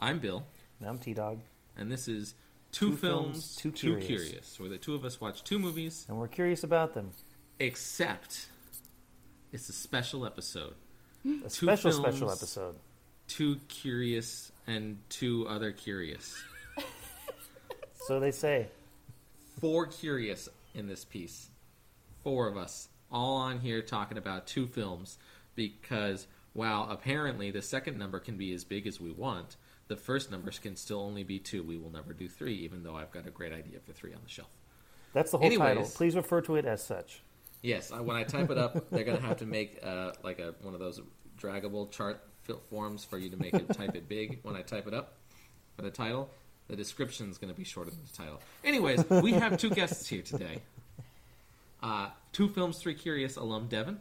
I'm Bill, And I'm T Dog, and this is Two, Two Films, Films, Too Too Curious. Curious, where the two of us watch two movies, and we're curious about them. except it's a special episode. A Two special, films. special episode. Two curious and two other curious. So they say. Four curious in this piece. Four of us, all on here talking about two films because while apparently the second number can be as big as we want, the first numbers can still only be two. We will never do three, even though I've got a great idea for three on the shelf. That's the whole Anyways. title. Please refer to it as such. Yes, I, when I type it up, they're going to have to make uh, like a one of those draggable chart forms for you to make it type it big when I type it up for the title. The description is going to be shorter than the title. Anyways, we have two guests here today. Uh, two films, three curious alum Devin,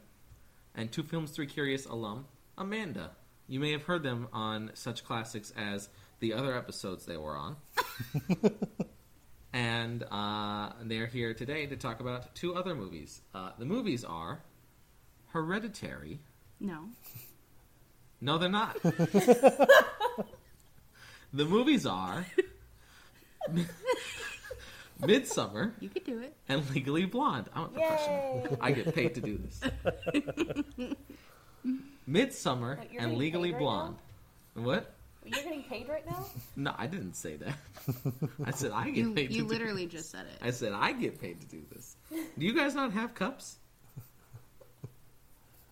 and two films, three curious alum Amanda. You may have heard them on such classics as the other episodes they were on. and uh, they're here today to talk about two other movies. Uh, the movies are Hereditary. No. No, they're not. the movies are Midsommar You could do it. and Legally Blonde. I'm a professional. Yay! I get paid to do this. Midsommar Wait, and Legally right Blonde. What? You're getting paid right now? No, I didn't say that. I said I get You, paid to you do literally this. just said it. I said I get paid to do this. Do you guys not have cups?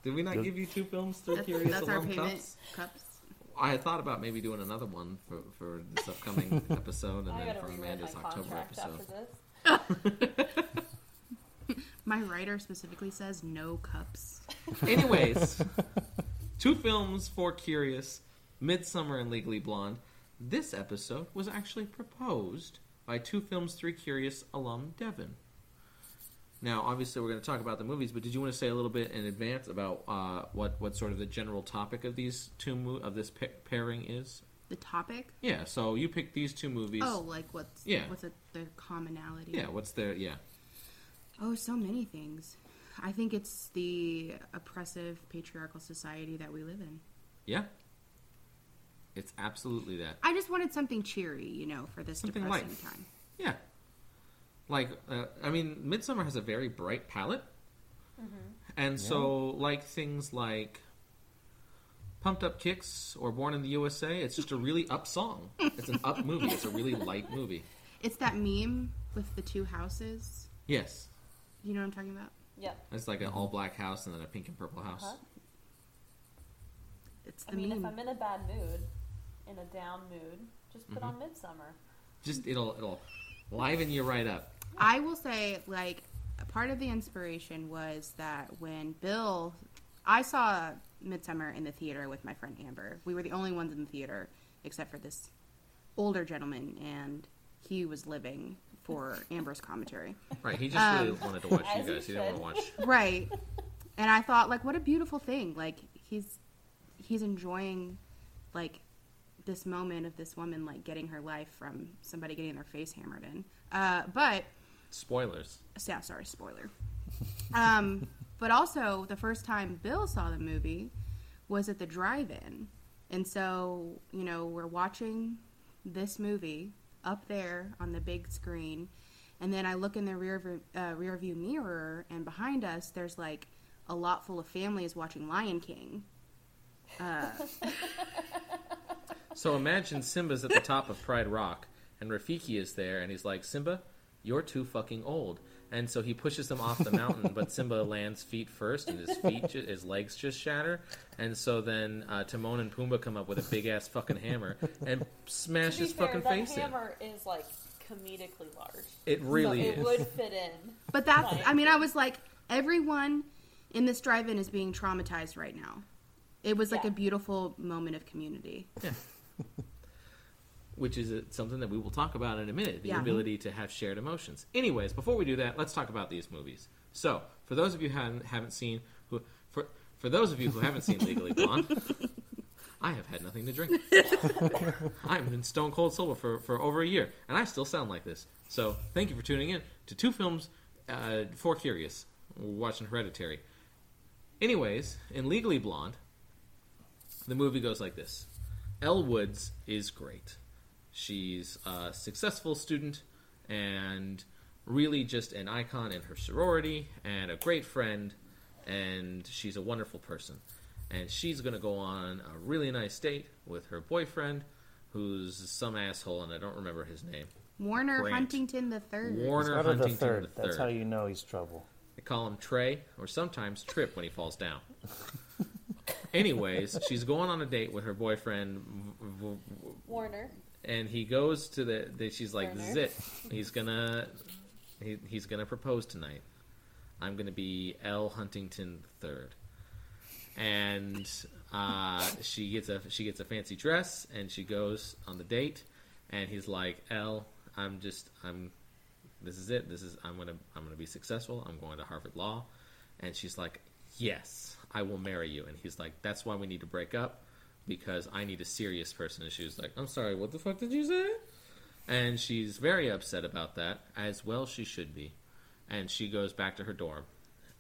Did we not Good. give you two films, three That's, curious that's our cups? cups. I had thought about maybe doing another one for, for this upcoming episode and I then gotta for Amanda's my October contract episode. My writer specifically says no cups. Anyways, two films for curious, Midsommar and Legally Blonde. This episode was actually proposed by two films, three curious alum Devin. Now, obviously, we're going to talk about the movies, but did you want to say a little bit in advance about uh, what what sort of the general topic of these two mo- of this pa- pairing is? The topic? Yeah, so you picked these two movies. Oh, like what's Yeah. what's a, the commonality? yeah. What's their yeah? Oh, so many things. I think it's the oppressive patriarchal society that we live in. Yeah. It's absolutely that. I just wanted something cheery, you know, for this Something depressing light. time. Yeah. Like, uh, I mean, Midsommar has a very bright palette. And so, like things like Pumped Up Kicks or Born in the USA, it's just a really up song. It's an up movie. It's a really light movie. It's that meme with the two houses. Yes. You know what I'm talking about? Yep. It's like an all black house and then a pink and purple house. Uh-huh. It's I mean, meme. if I'm in a bad mood, in a down mood, just put Mm-hmm. on Midsommar. Just, it'll, it'll liven you right up. I will say, like, part of the inspiration was that when Bill, I saw Midsommar in the theater with my friend Amber. We were the only ones in the theater, except for this older gentleman, and he was living for Amber's commentary. Right. He just really wanted to watch you As he guys. He didn't want to watch. right. And I thought, like, what a beautiful thing. Like, he's he's enjoying, like, this moment of this woman like getting her life from somebody getting their face hammered in. Uh, but Spoilers. yeah, sorry, spoiler. Um, but also, the first time Bill saw the movie was at the drive-in, and so you know we're watching this movie up there on the big screen, and then I look in the rear view, uh, rear view mirror, and behind us there's like a lot full of families watching Lion King. So imagine Simba's at the top of Pride Rock, and Rafiki is there, and he's like, Simba, you're too fucking old. And so he pushes them off the mountain, but Simba lands feet first, and his feet, ju- his legs just shatter. And so then uh, Timon and Pumbaa come up with a big ass fucking hammer and smash To be his fair, fucking that face in. hammer is like comedically large. It really so is. It would fit in. But that's, Lion I mean, I was like, everyone in this drive-in is being traumatized right now. It was like Yeah. a beautiful moment of community. which is uh, something that we will talk about in a minute the Yeah. ability to have shared emotions. Anyways before we do that let's talk about these movies. So for those of you who haven't, haven't seen who for for those of you who haven't seen legally blonde i have had nothing to drink. I've been stone cold sober for, for over a year and i still sound like this. So thank you for tuning in to two films uh, for curious we're watching hereditary. Anyways in legally blonde the movie goes like this. Elle Woods is great. She's a successful student and really just an icon in her sorority and a great friend, and she's a wonderful person. And she's going to go on a really nice date with her boyfriend, who's some asshole, and I don't remember his name. Warner Grant. Huntington the third. Warner Out of the Huntington third. the That's how you know he's trouble. They call him Trey, or sometimes Trip when he falls down. Anyways, she's going on a date with her boyfriend, v- v- Warner. And he goes to the. the she's like, Werner. "This is it. He's gonna, he, he's gonna propose tonight. I'm gonna be Elle. Huntington third, and uh, she gets a she gets a fancy dress, and she goes on the date, and he's like, "Elle, I'm just I'm, this is it. This is I'm gonna I'm gonna be successful. I'm going to Harvard Law," and she's like, "Yes, I will marry you," and he's like, "That's why we need to break up." Because I need a serious person. And she was like, I'm sorry, what the fuck did you say? And she's very upset about that, as well she should be. And she goes back to her dorm,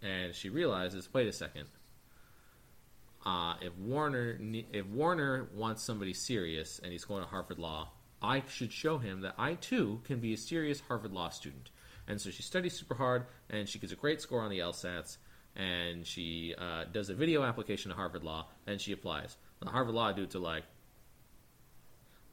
and she realizes, wait a second. Uh, if Warner if Warner wants somebody serious and he's going to Harvard Law, I should show him that I too can be a serious Harvard Law student. And so she studies super hard, and she gets a great score on the LSATs, and she uh, does a video application to Harvard Law, and she applies. The Harvard Law dudes are like,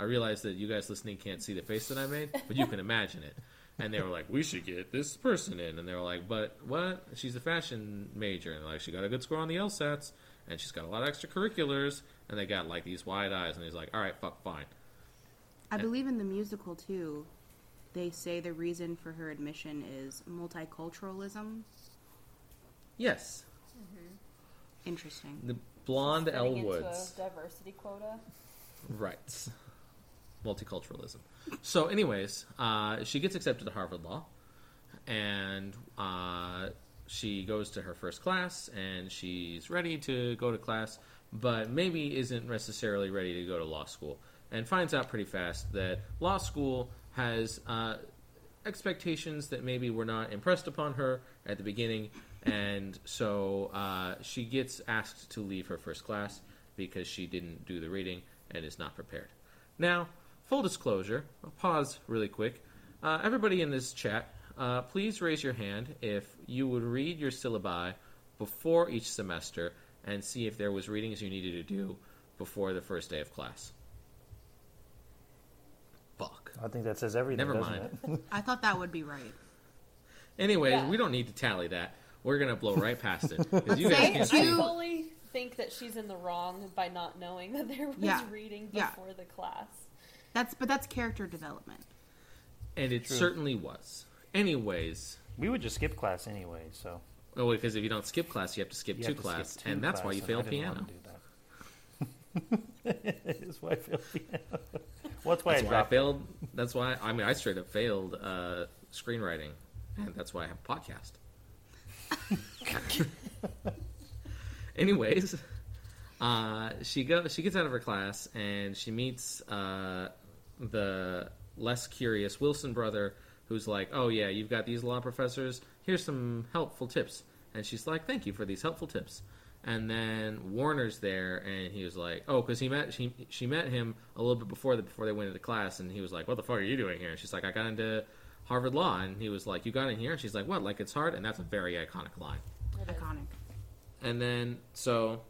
I realize that you guys listening can't see the face that I made, but you can imagine it. And they were like, we should get this person in. And they were like, but what? She's a fashion major. And like, she got a good score on the LSATs, and she's got a lot of extracurriculars. And they got like these wide eyes. And he's like, all right, fuck, fine. I believe in the musical too. They say the reason for her admission is multiculturalism. Yes. Mm-hmm. Interesting. The blonde Fitting Elle Woods. a diversity quota. Right. Multiculturalism. So, anyways, uh, she gets accepted to Harvard Law, and uh, she goes to her first class, and she's ready to go to class, but maybe isn't necessarily ready to go to law school, and finds out pretty fast that law school has uh, expectations that maybe were not impressed upon her at the beginning, and so uh, she gets asked to leave her first class because she didn't do the reading and is not prepared. Now, full disclosure, I'll pause really quick. Uh, everybody in this chat, uh, please raise your hand if you would read your syllabi before each semester and see if there was readings you needed to do before the first day of class. Fuck. I think that says everything. Never mind. It? I thought that would be right. Anyways, Yeah. we don't need to tally that. We're gonna blow right past it because you guys Thank can't I see. you. fully think that she's in the wrong by not knowing that there was Yeah. reading Yeah. before the class. That's but that's character development. and it True. certainly was. Anyways, We would just skip class anyway, so oh, because if you don't skip class, you have to skip you two have to skip class, two and that's why you and fail piano. wanna do that. That's why I failed piano. well, that's why That's I why I failed. That's why I mean I straight up failed uh, screenwriting, and that's why I have a podcast. Anyways, uh, she go she gets out of her class and she meets uh, the less curious Wilson brother, who's like, "Oh yeah, you've got these law professors. Here's some helpful tips." And she's like, "Thank you for these helpful tips." And then Warner's there, and he was like, "Oh, because he met she she met him a little bit before the before they went into class, and he was like, "What the fuck are you doing here?" And she's like, "I got into Harvard Law," and he was like, "You got in here?" And she's like, "What? Like it's hard?" And that's a very iconic line. Iconic. And then so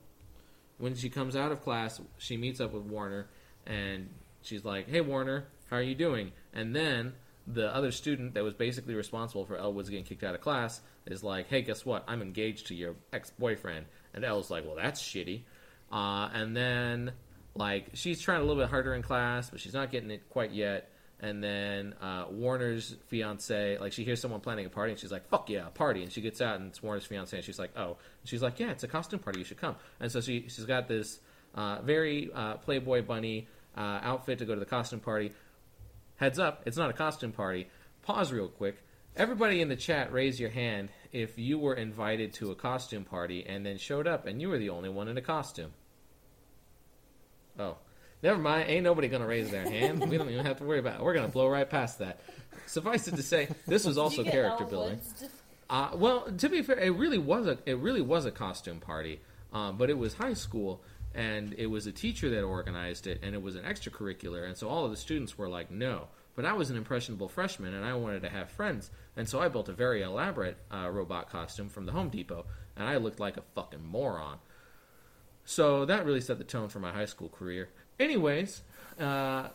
when she comes out of class, she meets up with Warner and she's like, "Hey Warner, how are you doing?" And then the other student that was basically responsible for Elle Woods getting kicked out of class is like, "Hey, guess what? I'm engaged to your ex-boyfriend." And Elle's like, "Well, that's shitty." Uh, and then like she's trying a little bit harder in class, but she's not getting it quite yet. And then uh, Warner's fiance, like she hears someone planning a party, and she's like, "Fuck yeah, party!" And she gets out, and it's Warner's fiance, and she's like, "Oh," and she's like, "Yeah, it's a costume party. You should come." And so she she's got this uh, very uh, Playboy bunny uh, outfit to go to the costume party. Heads up, it's not a costume party. Pause real quick. Everybody in the chat, raise your hand if you were invited to a costume party and then showed up and you were the only one in a costume. Oh, never mind. Ain't nobody gonna raise their hand. We don't even have to worry about it. We're gonna blow right past that. Suffice it to say, this was also Did you get character building. Uh, well, to be fair, it really was a it really was a costume party, um, but it was high school, and it was a teacher that organized it, and it was an extracurricular, and so all of the students were like, no. But I was an impressionable freshman, and I wanted to have friends, and so I built a very elaborate uh, robot costume from the Home Depot, and I looked like a fucking moron. So that really set the tone for my high school career. Anyways, uh,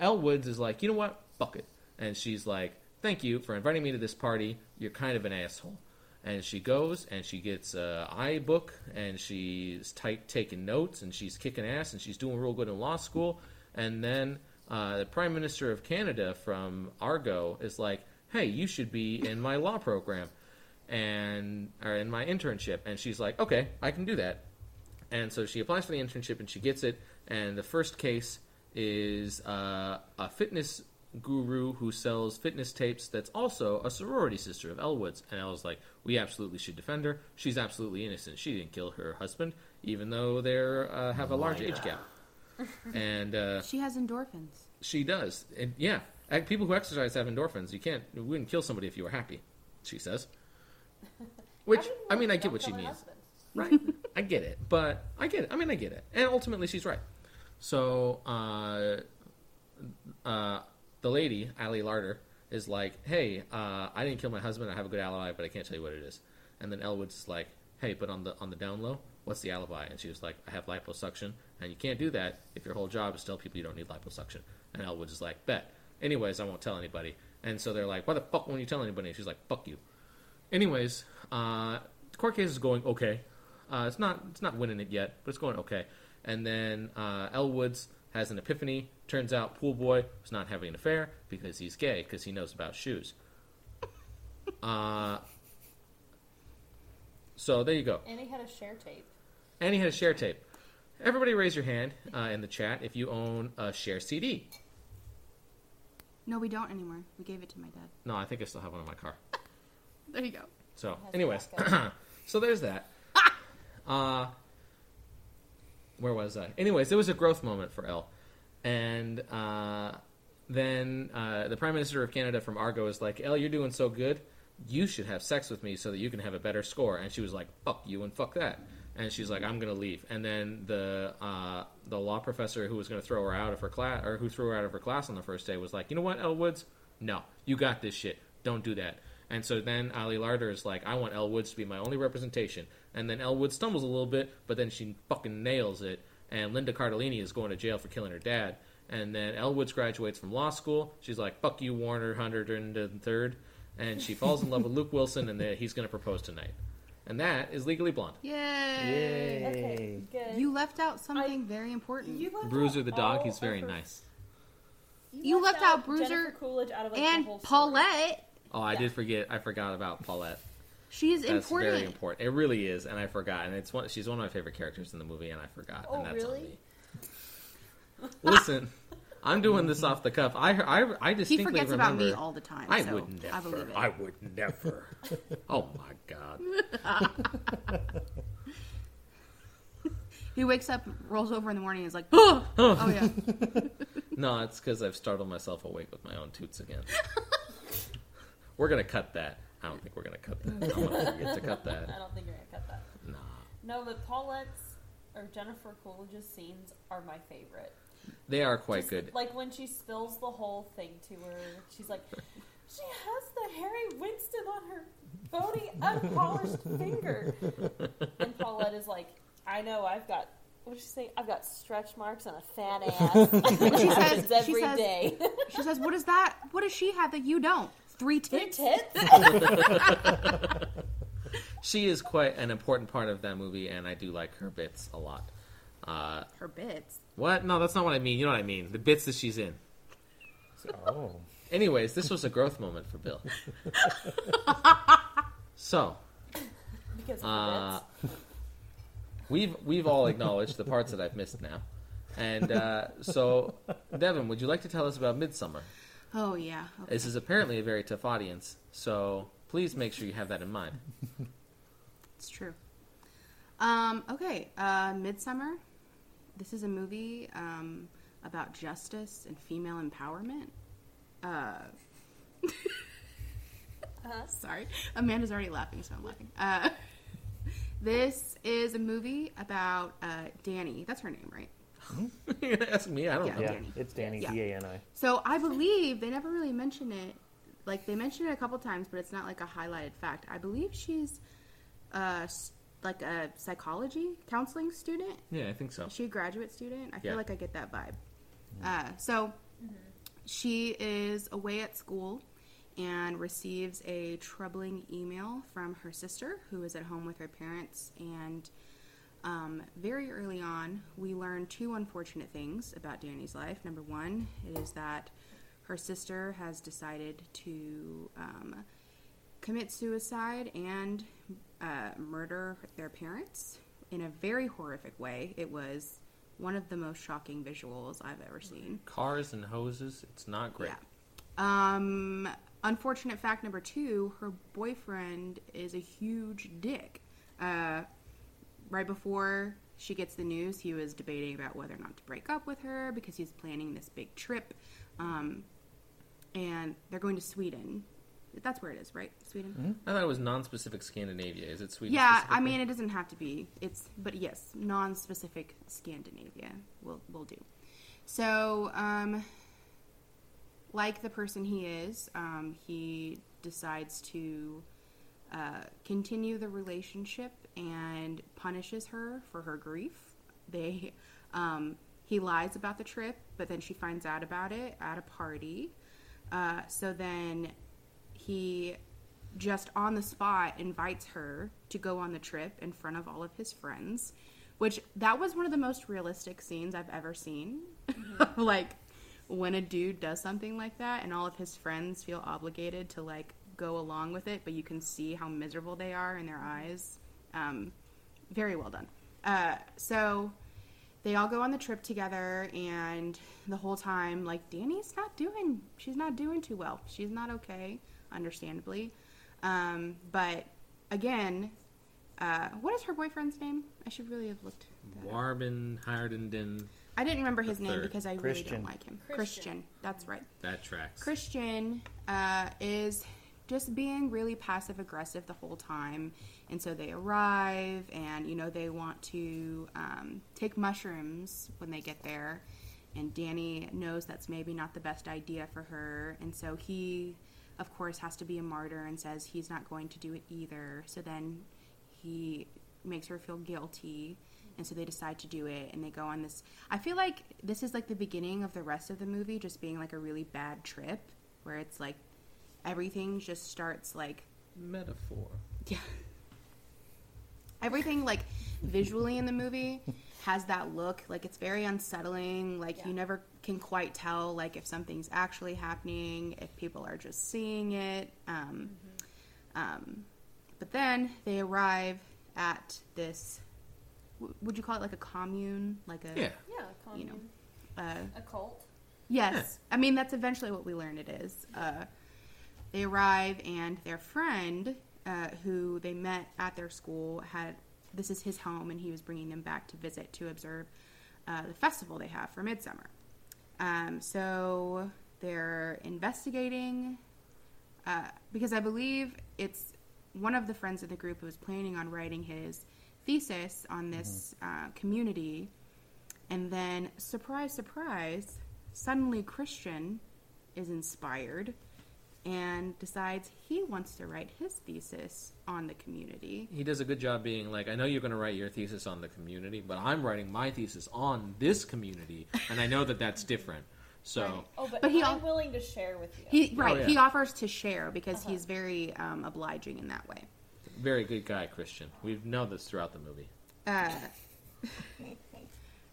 Elle Woods is like, you know what? Fuck it. And she's like, thank you for inviting me to this party. You're kind of an asshole. And she goes and she gets a iBook and she's tight taking notes and she's kicking ass and she's doing real good in law school. And then uh, the Prime Minister of Canada from Argo is like, hey, you should be in my law program and or in my internship. And she's like, okay, I can do that. And so she applies for the internship and she gets it. And the first case is uh, a fitness guru who sells fitness tapes that's also a sorority sister of Elwood's. And Elle's like, we absolutely should defend her. She's absolutely innocent. She didn't kill her husband, even though they uh, have a large age gap. and uh, She has endorphins. she does. And yeah, ac- people who exercise have endorphins. You can't, you wouldn't kill somebody if you were happy, she says. Which, I mean, I get what she means. husband. Right. I get it, but I get it. I mean, I get it, and ultimately, she's right. So, uh, uh, the lady, Ali Larter, is like, "Hey, uh, I didn't kill my husband. I have a good alibi, but I can't tell you what it is." And then Elwood's like, "Hey, but on the on the down low, what's the alibi?" And she was like, "I have liposuction, and you can't do that if your whole job is tell people you don't need liposuction." And Elwood's is like, "Bet." Anyways, I won't tell anybody. And so they're like, "Why the fuck won't you tell anybody?" And she's like, "Fuck you." Anyways, uh, the court case is going okay. Uh, it's not it's not winning it yet, but it's going okay. And then uh, Elle Woods has an epiphany. Turns out Pool Boy was not having an affair because he's gay because he knows about shoes. Uh, so there you go. And he had a Cher tape. And he had a Cher tape. Everybody raise your hand uh, in the chat if you own a Cher CD. No, we don't anymore. We gave it to my dad. No, I think I still have one in my car. There you go. So, anyways, so there's that. Uh, where was I? Anyways, it was a growth moment for Elle, and uh, then uh, the Prime Minister of Canada from Argo is like, "Elle, you're doing so good. You should have sex with me so that you can have a better score." And she was like, "Fuck you and fuck that." And she's like, "I'm gonna leave." And then the uh, the law professor who was gonna throw her out of her class or who threw her out of her class on the first day was like, "You know what, Elle Woods? No, you got this shit. Don't do that." And so then Ali Larter is like, I want Elle Woods to be my only representation. And then Elle Woods stumbles a little bit, but then she fucking nails it. And Linda Cardellini is going to jail for killing her dad. And then Elle Woods graduates from law school. She's like, fuck you, Warner, Hunter, and the third. And she falls in love with Luke Wilson, and then he's going to propose tonight. And that is Legally Blonde. Yay! Yay. Okay, good. You left out something very important. You left Bruiser out the dog, he's very her- nice. You left out Bruiser Coolidge out of like, and Paulette. story. Oh, I Yeah. did forget. I forgot about Paulette. She is That's important. very important. It really is, and I forgot. And it's one. She's one of my favorite characters in the movie, and I forgot. Oh, and that's on really? me. Listen, I'm doing this off the cuff. I I, I He forgets remember. about me all the time. I so would never. I believe it. I would never. oh my god. He wakes up, rolls over in the morning, and is like, oh, oh yeah. No, it's because I've startled myself awake with my own toots again. We're gonna cut that. I don't think we're gonna cut that. I'm gonna forget to cut I don't think you're gonna cut that. Nah. No, the Paulette's or Jennifer Coolidge's scenes are my favorite. They are quite Just, good. Like when she spills the whole thing to her, she's like, she has the Harry Winston on her bony, unpolished finger. And Paulette is like, I know, I've got. What did she say? I've got stretch marks and a fat ass. She says- Happens she says- day. She says, "What is that? What does she have that you don't? Three Three tits." tits. She is quite an important part of that movie, and I do like her bits a lot. Uh, Her bits. what? No, that's not what I mean. You know what I mean. The bits that she's in. Oh. Anyways, this was a growth moment for Bill. so, because of uh, the bits. we've we've all acknowledged the parts that I've missed now, and uh, so Devin, would you like to tell us about Midsommar? Oh yeah. Okay. This is apparently a very tough audience, so please make sure you have that in mind. It's true. Um, okay, uh, Midsommar. This is a movie um, about justice and female empowerment. Uh, Uh-huh. sorry, Amanda's already laughing, so I'm laughing. Uh, This is a movie about uh, Dani. That's her name, right? You're gonna ask me? I don't Yeah. know. Yeah, Dani. it's Dani D A N I. So I believe they never really mention it. Like they mention it a couple times, but it's not like a highlighted fact. I believe she's uh, like a psychology counseling student. Yeah, I think so. Is she a graduate student? I feel like I get that vibe. Uh, so she is away at school and receives a troubling email from her sister, who is at home with her parents. And um, very early on, we learn two unfortunate things about Dani's life. Number one is that her sister has decided to um, commit suicide and uh, murder their parents in a very horrific way. It was one of the most shocking visuals I've ever seen. Cars and hoses. It's not great. Yeah. Um, unfortunate fact number two: her boyfriend is a huge dick. Uh, right before she gets the news, he was debating about whether or not to break up with her because he's planning this big trip, um, and they're going to Sweden. That's where it is, right? Sweden. I thought it was non-specific Scandinavia. Is it Sweden? Yeah, I mean it doesn't have to be. It's but yes, non-specific Scandinavia will will do. So, um, like the person he is, um, he decides to uh, continue the relationship and punishes her for her grief. They, um, he lies about the trip, but then she finds out about it at a party. Uh, so then he just on the spot invites her to go on the trip in front of all of his friends which that was one of the most realistic scenes i've ever seen like when a dude does something like that and all of his friends feel obligated to like go along with it but you can see how miserable they are in their eyes um, very well done uh, so they all go on the trip together and the whole time like dani's not doing she's not doing too well she's not okay understandably um, but again uh, what is her boyfriend's name i should really have looked that up. Hardenden. i didn't remember his name because i really Christian. don't like him Christian. christian that's right That tracks. Christian uh, is just being really passive aggressive the whole time. And so they arrive and, you know, they want to um, take mushrooms when they get there. And Dani knows that's maybe not the best idea for her. And so he, of course, has to be a martyr and says he's not going to do it either. So then he makes her feel guilty. And so they decide to do it and they go on this. I feel like this is like the beginning of the rest of the movie just being like a really bad trip where it's like everything just starts like Metaphor. yeah. Everything like visually in the movie has that look like it's very unsettling like Yeah. you never can quite tell like if something's actually happening if people are just seeing it um, um, but then they arrive at this w- would you call it like a commune like a Yeah. Yeah, You know. uh, a cult. Yes. I mean, that's eventually what we learn it is. Uh, they arrive, and their friend, uh, who they met at their school, had this is his home, and he was bringing them back to visit to observe uh, the festival they have for Midsummer. Um, so they're investigating uh, because I believe it's one of the friends of the group who was planning on writing his thesis on this uh, community. And then, surprise, surprise, suddenly Christian is inspired and decides he wants to write his thesis on the community. He does a good job being like, I know you're going to write your thesis on the community, but I'm writing my thesis on this community, and I know that that's different. So, Right. Oh, but, But he I'm al- willing to share with you. He right, Oh, yeah. he offers to share because Uh-huh. he's very um, obliging in that way. very good guy, Christian. We know this throughout the movie. Uh,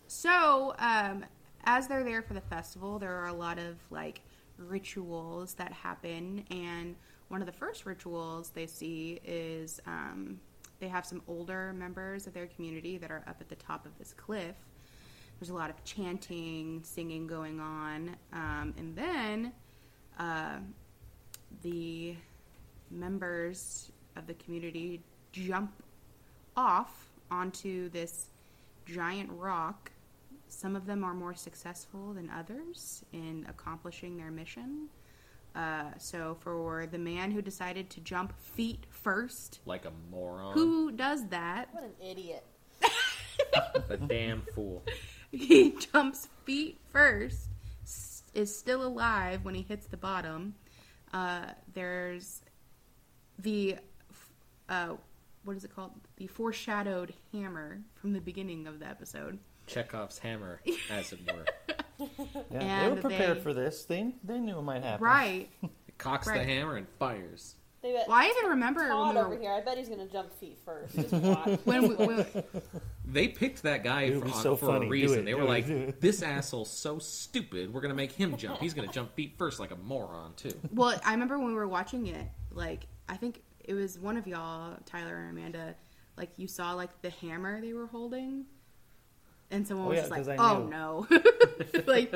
so, um, as they're there for the festival, there are a lot of like rituals that happen, and one of the first rituals they see is um, they have some older members of their community that are up at the top of this cliff. There's a lot of chanting, singing going on, um, and then uh, the members of the community jump off onto this giant rock. Some of them are more successful than others in accomplishing their mission. Uh, so for the man who decided to jump feet first, Like a moron. who does that? What an idiot. A damn fool. he jumps feet first, s- is still alive when he hits the bottom. Uh, there's the, uh, what is it called? The foreshadowed hammer from the beginning of the episode. Chekhov's hammer, as it were. Yeah, they were prepared they- for this. They they knew it might happen. Right. It cocks Right. the hammer and fires. They bet Well, I even remember Todd when we over here. I bet he's gonna jump feet first. Just when we, when, They picked that guy for, on- uh, so for funny. a reason. it, they were it, like, "This asshole's so stupid. We're gonna make him jump. He's gonna jump feet first, like a moron too." Well, I remember when we were watching it, like I think it was one of y'all, Tyler and Amanda, like you saw like the hammer they were holding, and someone Oh, was yeah, just like, 'cause I "Oh no!" like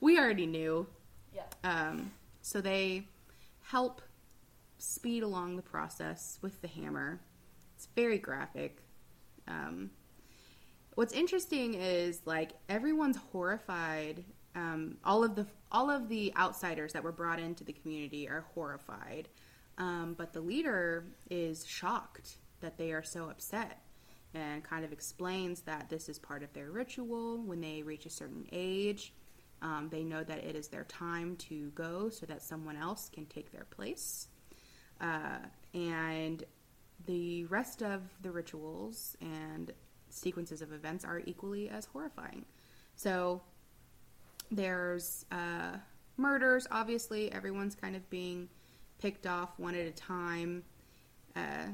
we already knew. yeah. Um, so they help speed along the process with the hammer. It's very graphic. Um, what's interesting is like everyone's horrified. Um, all of the all of the outsiders that were brought into the community are horrified, um, but the leader is shocked that they are so upset, and kind of explains that this is part of their ritual. When they reach a certain age, um, they know that it is their time to go, so that someone else can take their place. Uh, and the rest of the rituals and sequences of events are equally as horrifying. So there's uh, murders, obviously, everyone's kind of being picked off one at a time. Uh,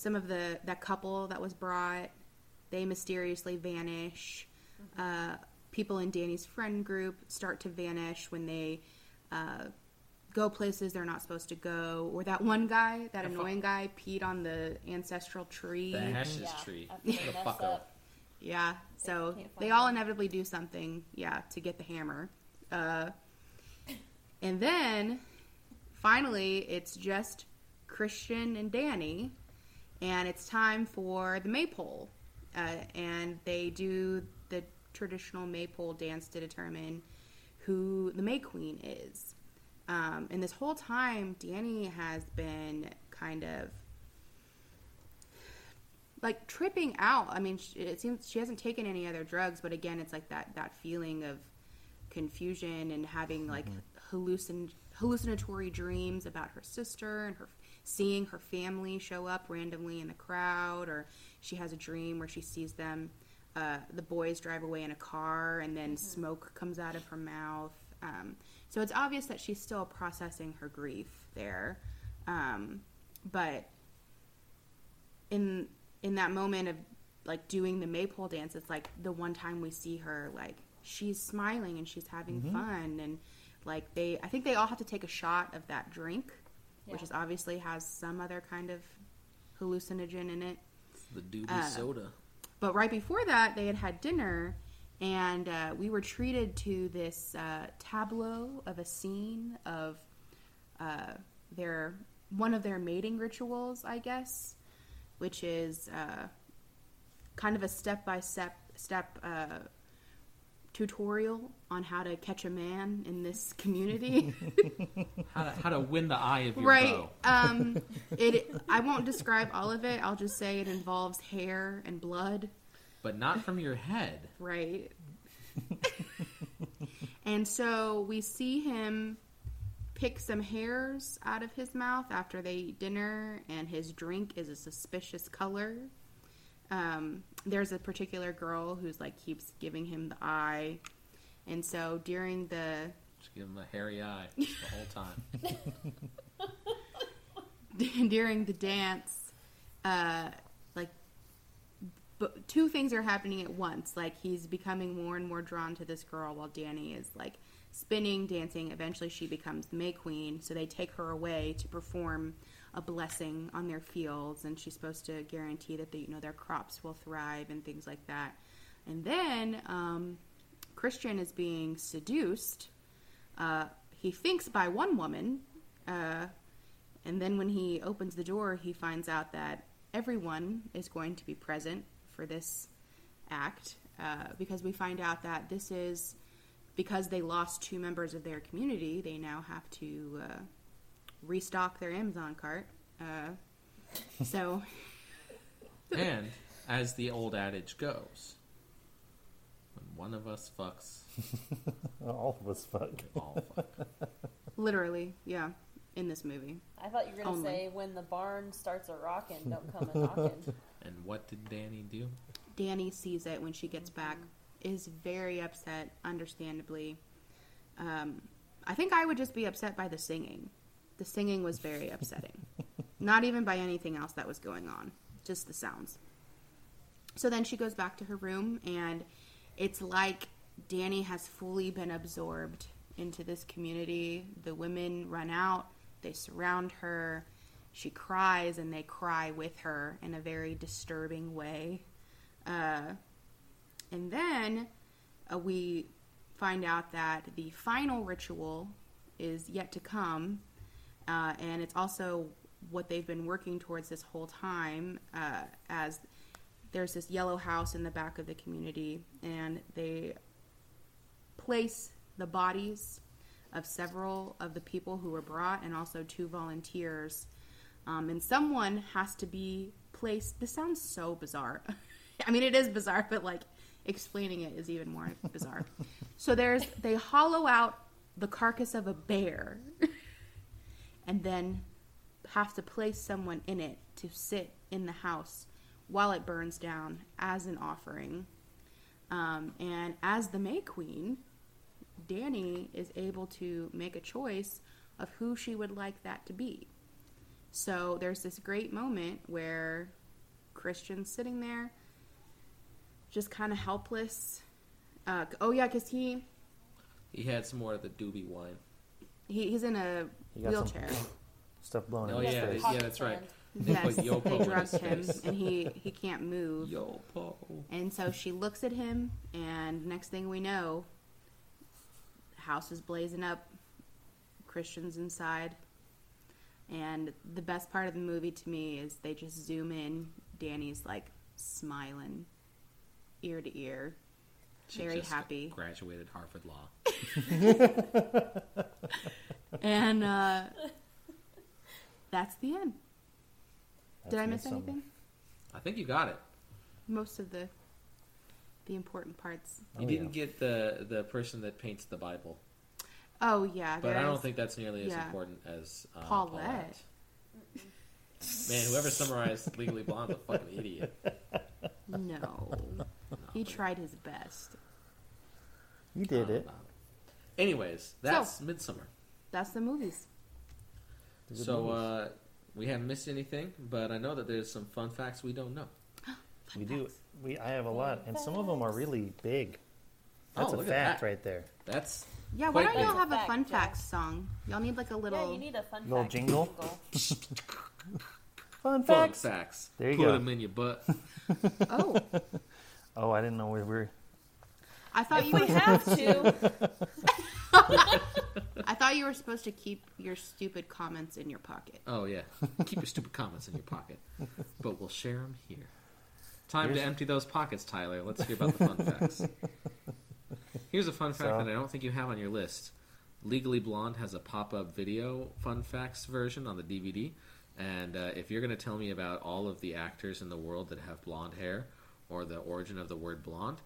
some of the that couple that was brought, they mysteriously vanish. Uh, people in Dani's friend group start to vanish when they uh, go places they're not supposed to go. Or that one guy, that The fu- annoying guy, peed on the ancestral tree. The Ashes yeah. tree. I The messed fucker. up. Yeah, so Can't they all them. inevitably do something, yeah, to get the hammer. Uh, and then finally, it's just Christian and Dani, and it's time for the maypole. Uh, and they do the traditional maypole dance to determine who the May Queen is. Um, and this whole time, Dani has been kind of like tripping out. I mean, it seems she hasn't taken any other drugs, but again, it's like that that feeling of confusion and having like hallucin hallucinatory dreams about her sister and her seeing her family show up randomly in the crowd, or she has a dream where she sees them. Uh, the boys drive away in a car, and then smoke comes out of her mouth. Um, so it's obvious that she's still processing her grief there, um, but in in that moment of like doing the maypole dance it's like the one time we see her like she's smiling and she's having fun and like they i think they all have to take a shot of that drink which is obviously has some other kind of hallucinogen in it The doobie Uh, soda. but right before that they had had dinner and uh, we were treated to this uh, tableau of a scene of uh, their one of their mating rituals i guess which is uh, kind of a step by step step uh, tutorial on how to catch a man in this community How to, how to win the eye of your right bow. um it i won't describe all of it i'll just say it involves hair and blood But not from your head. Right. and so we see him pick some hairs out of his mouth after they eat dinner, and his drink is a suspicious color. Um, there's a particular girl who's like keeps giving him the eye, and so during the Just give him a hairy eye the whole time. during the dance, uh, like, but two things are happening at once. Like he's becoming more and more drawn to this girl, while Dani is like spinning, dancing. Eventually, she becomes the May Queen. So they take her away to perform a blessing on their fields, and she's supposed to guarantee that you know their crops will thrive and things like that. And then um, Christian is being seduced. Uh, he thinks by one woman. Uh, and then when he opens the door, he finds out that everyone is going to be present for this act uh, because we find out that this is because they lost two members of their community, they now have to uh, restock their Amazon cart. Uh, so, And as the old adage goes, when one of us fucks, All of us fuck. all fuck. literally, yeah, in this movie. I thought you were gonna Only. say when the barn starts a rocking, don't come a knocking. And what did Dani do? Dani sees it when she gets back, is very upset, understandably. Um, I think I would just be upset by the singing. The singing was very upsetting. Not even by anything else that was going on, just the sounds. So then she goes back to her room, and it's like Dani has fully been absorbed into this community. The women run out, they surround her. She cries, and they cry with her in a very disturbing way. Uh, and then uh, we find out that the final ritual is yet to come, uh, and it's also what they've been working towards this whole time. Uh, as there's this yellow house in the back of the community, and they place the bodies of several of the people who were brought, and also two volunteers. Um, and someone has to be placed. This sounds so bizarre. I mean, it is bizarre, but like explaining it is even more bizarre. so there's they hollow out the carcass of a bear, and then have to place someone in it to sit in the house while it burns down as an offering. Um, and as the May Queen, Dani is able to make a choice of who she would like that to be. So there's this great moment where Christian's sitting there, just kind of helpless. Uh, oh yeah, because he, He had some more of the doobie wine. He he's in a He got some- wheelchair. Stuff blowing Oh, in his yeah, face. yeah, that's right. They yes, put Yopo they in drugged his him, face. and he he can't move. Yo, po. And so she looks at him, and next thing we know, house is blazing up. Christian's inside. And the best part of the movie to me is they just zoom in. Dani's like smiling, ear to ear, She very just happy. Graduated Harvard Law. And uh, that's the end. That's Did I miss Midsommar. anything? I think you got it. Most of the the important parts. You Oh, didn't yeah. get the the person that paints the Bible, Oh yeah, but I don't is- think that's nearly as important as uh, Paulette. Man, whoever summarized Legally Blonde's a fucking idiot. No, he tried his best. You did it. Anyways, that's Midsommar. That's the movies. Good So movies. uh, we haven't missed anything, but I know that there's some fun facts we don't know. we do. We I have a lot, and some of them are really big. That's Oh, a fact that. right there. That's Yeah, why don't y'all have a fun Jack. facts song? Y'all need like a little. Yeah, you need a fun Little fact jingle? Fun facts. fun facts. facts. There you Put go. them in your butt. oh, Oh, I didn't know where we were. I thought you We have to. I thought you were supposed to keep your stupid comments in your pocket. Oh yeah, keep your stupid comments in your pocket, but we'll share them here. Time to empty those pockets, Tyler. Let's hear about the fun facts. Here's a fun fact So- that I don't think you have on your list. Legally Blonde has a pop-up video fun facts version on the DVD, and uh, if you're going to tell me about all of the actors in the world that have blonde hair or the origin of the word blonde,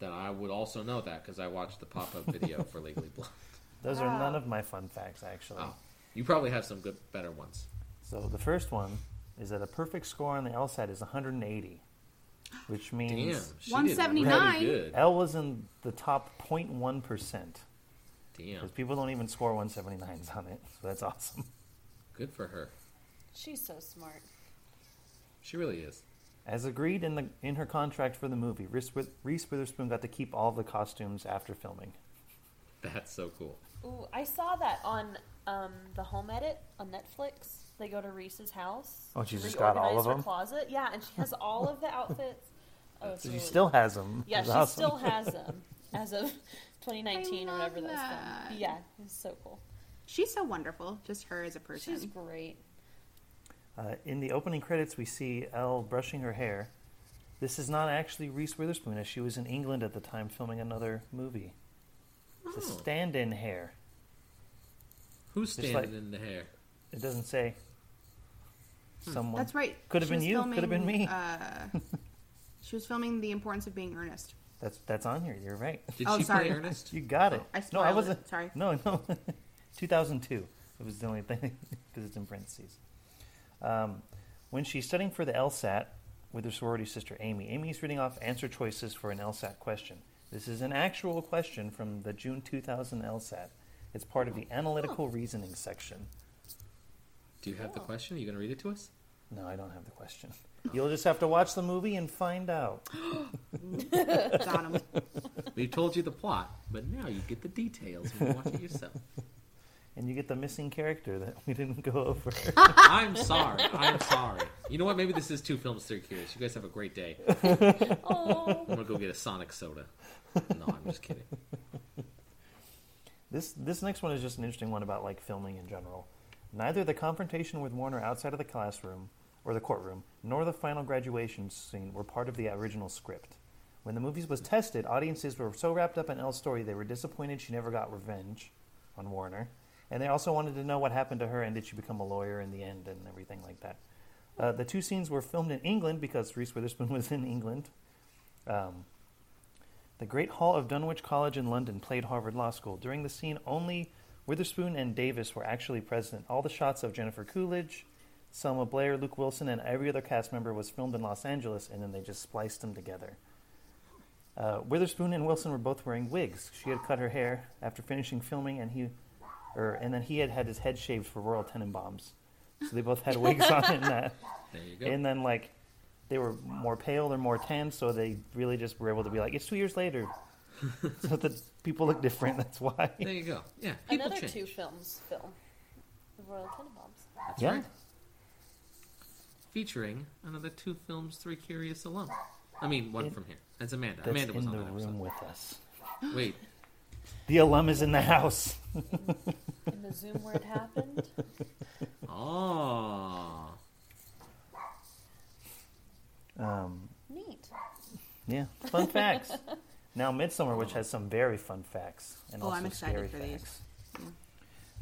then I would also know that because I watched the pop-up video for Legally Blonde. Those are none of my fun facts, actually. Oh, you probably have some good, better ones. So the first one is that a perfect score on the LSAT is 180, which Damn, means she did 179? really good. Elle was in the top 0.1 percent Damn, because people don't even score 179s on it. So that's awesome. good for her. She's so smart. She really is. As agreed in the in her contract for the movie, Reese, With- Reese Witherspoon got to keep all of the costumes after filming. That's so cool. Ooh, I saw that on um, the home edit on Netflix. They go to Reese's house. Oh, she's to just got all reorganize of her them? Closet, yeah, and she has all of the outfits. Oh, it's So really she still has them. Yeah, It's she awesome. still has them as of 2019 I or whatever love that's that. from. Yeah, it's so cool. She's so wonderful. Just her as a person. She's great. Uh, in the opening credits, we see Elle brushing her hair. This is not actually Reese Witherspoon, as she was in England at the time filming another movie. It's a Oh. stand-in hair. Who's Just standing like- in the hair? It doesn't say. Someone. That's right. Could have She been was you, could have been me. Uh, she was filming the importance of being earnest. That's that's on here. You're right. Did Oh, she sorry. play Ernest? You got it. I no, I wasn't. it. Sorry. No, no. 2002. It was the only thing because it's in parentheses. Um, when she's studying for the LSAT with her sorority sister Amy, Amy is reading off answer choices for an LSAT question. This is an actual question from the June 2000 LSAT. It's part of the analytical reasoning section. Do you have the question? Are you going to read it to us? No, I don't have the question. You'll just have to watch the movie and find out. Got him. We've told you the plot, but now you get the details when you watch it yourself. And you get the missing character that we didn't go over. I'm sorry. I'm sorry. You know what? Maybe this is two films, three curious. You guys have a great day. Oh, I'm gonna go get a Sonic soda. No, I'm just kidding. This this next one is just an interesting one about like filming in general. Neither the confrontation with Warner outside of the classroom or the courtroom, nor the final graduation scene were part of the original script. When the movie was tested, audiences were so wrapped up in Elle's story they were disappointed she never got revenge on Warner, and they also wanted to know what happened to her and did she become a lawyer in the end and everything like that. Uh, the two scenes were filmed in England because Reese Witherspoon was in England. Um, the Great Hall of Dulwich College in London played Harvard Law School. During the scene, only Witherspoon and Davis were actually present. All the shots of Jennifer Coolidge, Selma Blair, Luke Wilson, and every other cast member was filmed in Los Angeles, and then they just spliced them together. Uh, Witherspoon and Wilson were both wearing wigs. She had cut her hair after finishing filming, and he, or and then he had had his head shaved for Royal Tenenbaums. So they both had wigs on in that. There you go. And then like they were more pale or more tan, so they really just were able to be like, it's two years later, so that people look different. That's why. there you go. Yeah, people another change. two films film. The Royal Tenenbaums. That's Yeah. right. Featuring another two films, three curious alum. I mean, one In- from here. That's Amanda. That's Amanda was in on the that room episode. with us. Wait, The alum is in the house. In the Zoom where it happened. oh, Um, Neat. yeah, fun facts. Now Midsommar, which has some very fun facts and Oh, also I'm excited scary for these. facts.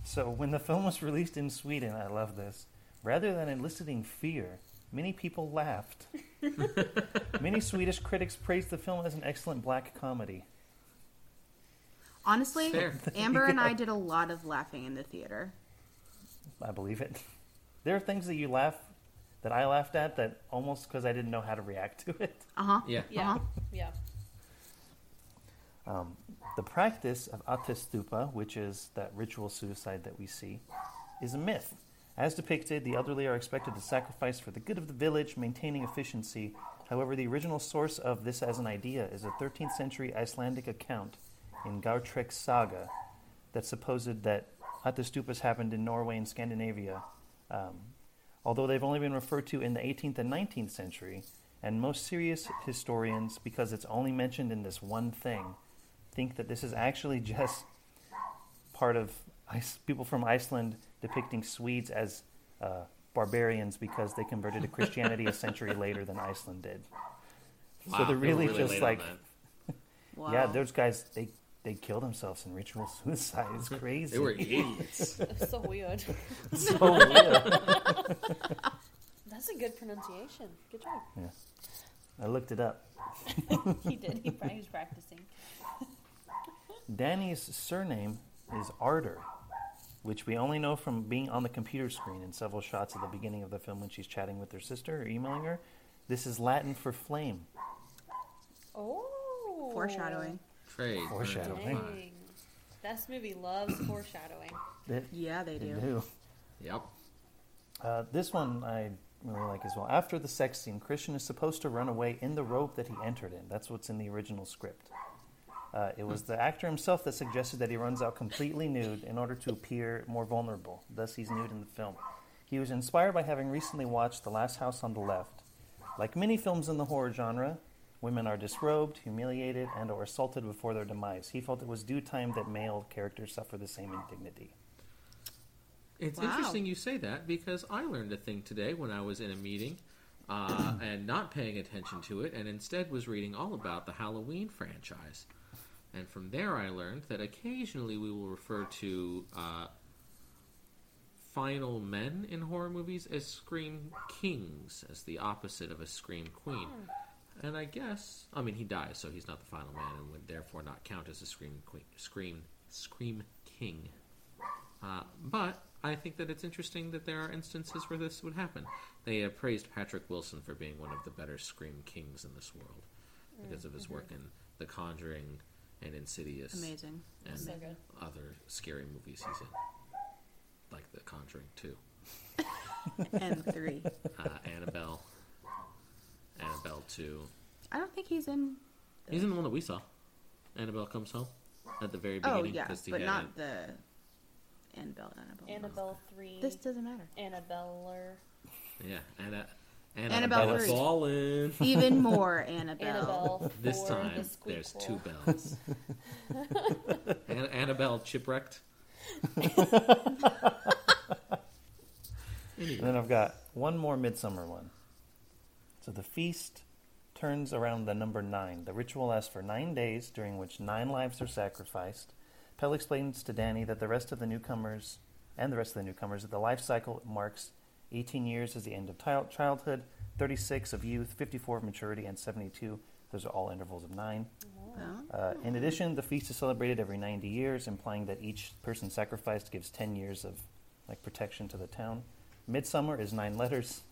So when the film was released in Sweden, I love this. Rather than eliciting fear, many people laughed. many Swedish critics praised the film as an excellent black comedy. Honestly, Fair. Amber and I did a lot of laughing in the theater. I believe it. There are things that you laugh, that I laughed at, that almost because I didn't know how to react to it. Uh huh. yeah. Yeah. Uh-huh. Yeah. Um, the practice of Ättestupa, which is that ritual suicide that we see, is a myth. As depicted, the elderly are expected to sacrifice for the good of the village, maintaining efficiency. However, the original source of this as an idea is a 13th century Icelandic account in Gautrek's saga that supposed that Ättestupas happened in Norway and Scandinavia, um, although they've only been referred to in the 18th and 19th century. And most serious historians, because it's only mentioned in this one thing, think that this is actually just part of people from Iceland depicting Swedes as uh, barbarians because they converted to Christianity a century later than Iceland did. Wow, so they're they were really, really just like. Wow. yeah, those guys they they killed themselves in ritual suicide. It's crazy. They were idiots. It's so weird. so weird. That's a good pronunciation. Good job. Yeah. I looked it up. he did. He, he was practicing. Dani's surname is Ardor, which we only know from being on the computer screen in several shots at the beginning of the film when she's chatting with her sister or emailing her. This is Latin for flame. Oh. Foreshadowing. Trade. Foreshadowing. Dang. This movie loves foreshadowing. It, Yeah, they they do. do. Yep. Uh, this one I really like as well. After the sex scene, Christian is supposed to run away in the robe that he entered in. That's what's in the original script. Uh, it was the actor himself that suggested that he runs out completely nude in order to appear more vulnerable. Thus, he's nude in the film. He was inspired by having recently watched The Last House on the Left. Like many films in the horror genre, women are disrobed, humiliated, and or assaulted before their demise. He felt it was due time that male characters suffer the same indignity. It's Wow. interesting you say that because I learned a thing today when I was in a meeting uh, and not paying attention to it, and instead was reading all about the Halloween franchise. And from there, I learned that occasionally we will refer to uh, final men in horror movies as scream kings, as the opposite of a scream queen. And I guess, I mean, he dies, so he's not the final man, and would therefore not count as a scream queen, scream, scream king. Uh, but I think that it's interesting that there are instances where this would happen. They praised Patrick Wilson for being one of the better scream kings in this world because of his work in The Conjuring and Insidious Amazing. and So good. other scary movies he's in, like The Conjuring 2, And three. uh, Annabelle, Annabelle too. I don't think he's in. He's in the one that we saw. Annabelle comes home at the very Oh beginning. yeah, 'cause he but had not a- the Annabelle. Annabelle. Annabelle three. This doesn't matter. Annabelle. yeah, Anna, Annabelle Annabelle three. Fallen. Even more Annabelle. Annabelle. This time the there's hole. two bells. An- Annabelle chipwrecked. And then I've got one more Midsommar one. So the feast turns around the number nine. The ritual lasts for nine days, during which nine lives are sacrificed. Pelle explains to Dani that the rest of the newcomers and the rest of the newcomers that the life cycle marks 18 years as the end of childhood, 36 of youth, 54 of maturity, and 72. Those are all intervals of nine. Uh, in addition, the feast is celebrated every 90 years, implying that each person sacrificed gives 10 years of like protection to the town. Midsommar is nine letters.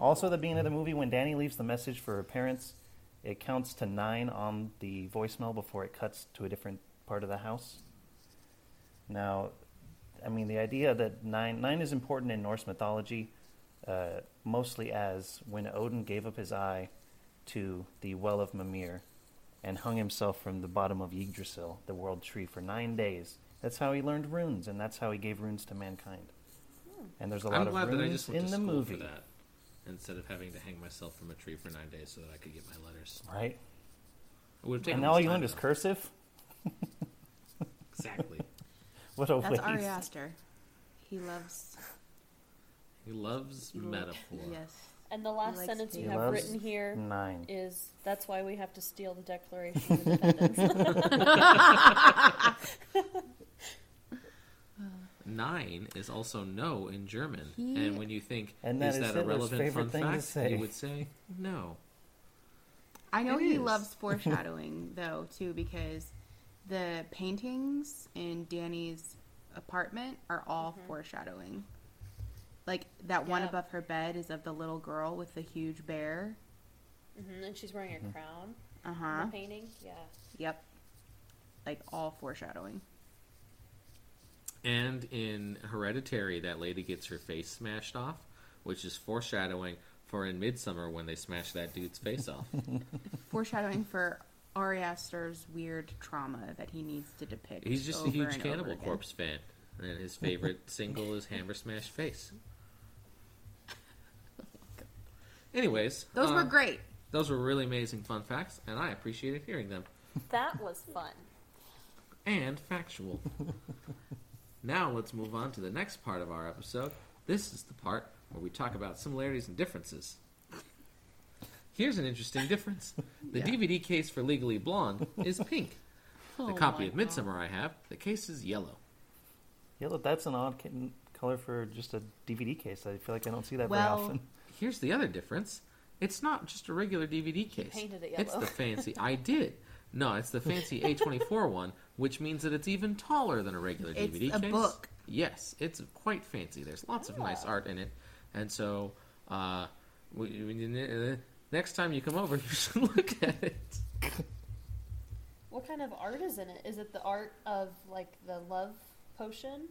Also, the beginning of the movie, when Dani leaves the message for her parents, it counts to nine on the voicemail before it cuts to a different part of the house. Now, I mean, the idea that nine nine is important in Norse mythology, uh, mostly as when Odin gave up his eye to the well of Mimir and hung himself from the bottom of Yggdrasil, the world tree, for nine days. That's how he learned runes, and that's how he gave runes to mankind. And there's a lot I'm of glad that I runes in the movie, for that instead of having to hang myself from a tree for nine days so that I could get my letters. right? It would have taken And all you learned is cursive. Exactly. What a That's waste! Ari Aster. He loves. He loves metaphor. Yes. And the last sentence you have written here Nine. is that's why we have to steal the Declaration of Independence. Nine is also no in German, He- and when you think And that is is that a Hitler's relevant fun thing to fact, say. you would say no. I know It he is. loves foreshadowing though too because the paintings in Dani's apartment are all foreshadowing. Like that one Yeah. above her bed is of the little girl with the huge bear. hmm And she's wearing a crown. Uh huh. Painting. Yeah. Yep. Like all foreshadowing. And in Hereditary, that lady gets her face smashed off, which is foreshadowing for in Midsommar when they smash that dude's face off. Foreshadowing for Ari Aster's weird trauma that he needs to depict. He's just a huge Cannibal. Corpse fan, and his favorite single is Hammer Smash Face. Anyways, Those were uh, great. Those were really amazing fun facts, and I appreciated hearing them. That was fun. and factual. Now let's move on to the next part of our episode. This is the part where we talk about similarities and differences. Here's an interesting difference. The Yeah. DVD case for Legally Blonde is pink. The Oh copy of Midsommar I have, the case is yellow. Yellow, that's an odd ca- color for just a DVD case. I feel like I don't see that Well, very often. Here's the other difference. It's not just a regular DVD case. painted it yellow. It's the fancy. I did. No, it's the fancy A24 one, which means that it's even taller than a regular It's DVD a case. book. Yes, it's quite fancy. There's lots of nice art in it, and so uh, we, we- uh, next time you come over, you should look at it. What kind of art is in it? Is it the art of like the love potion?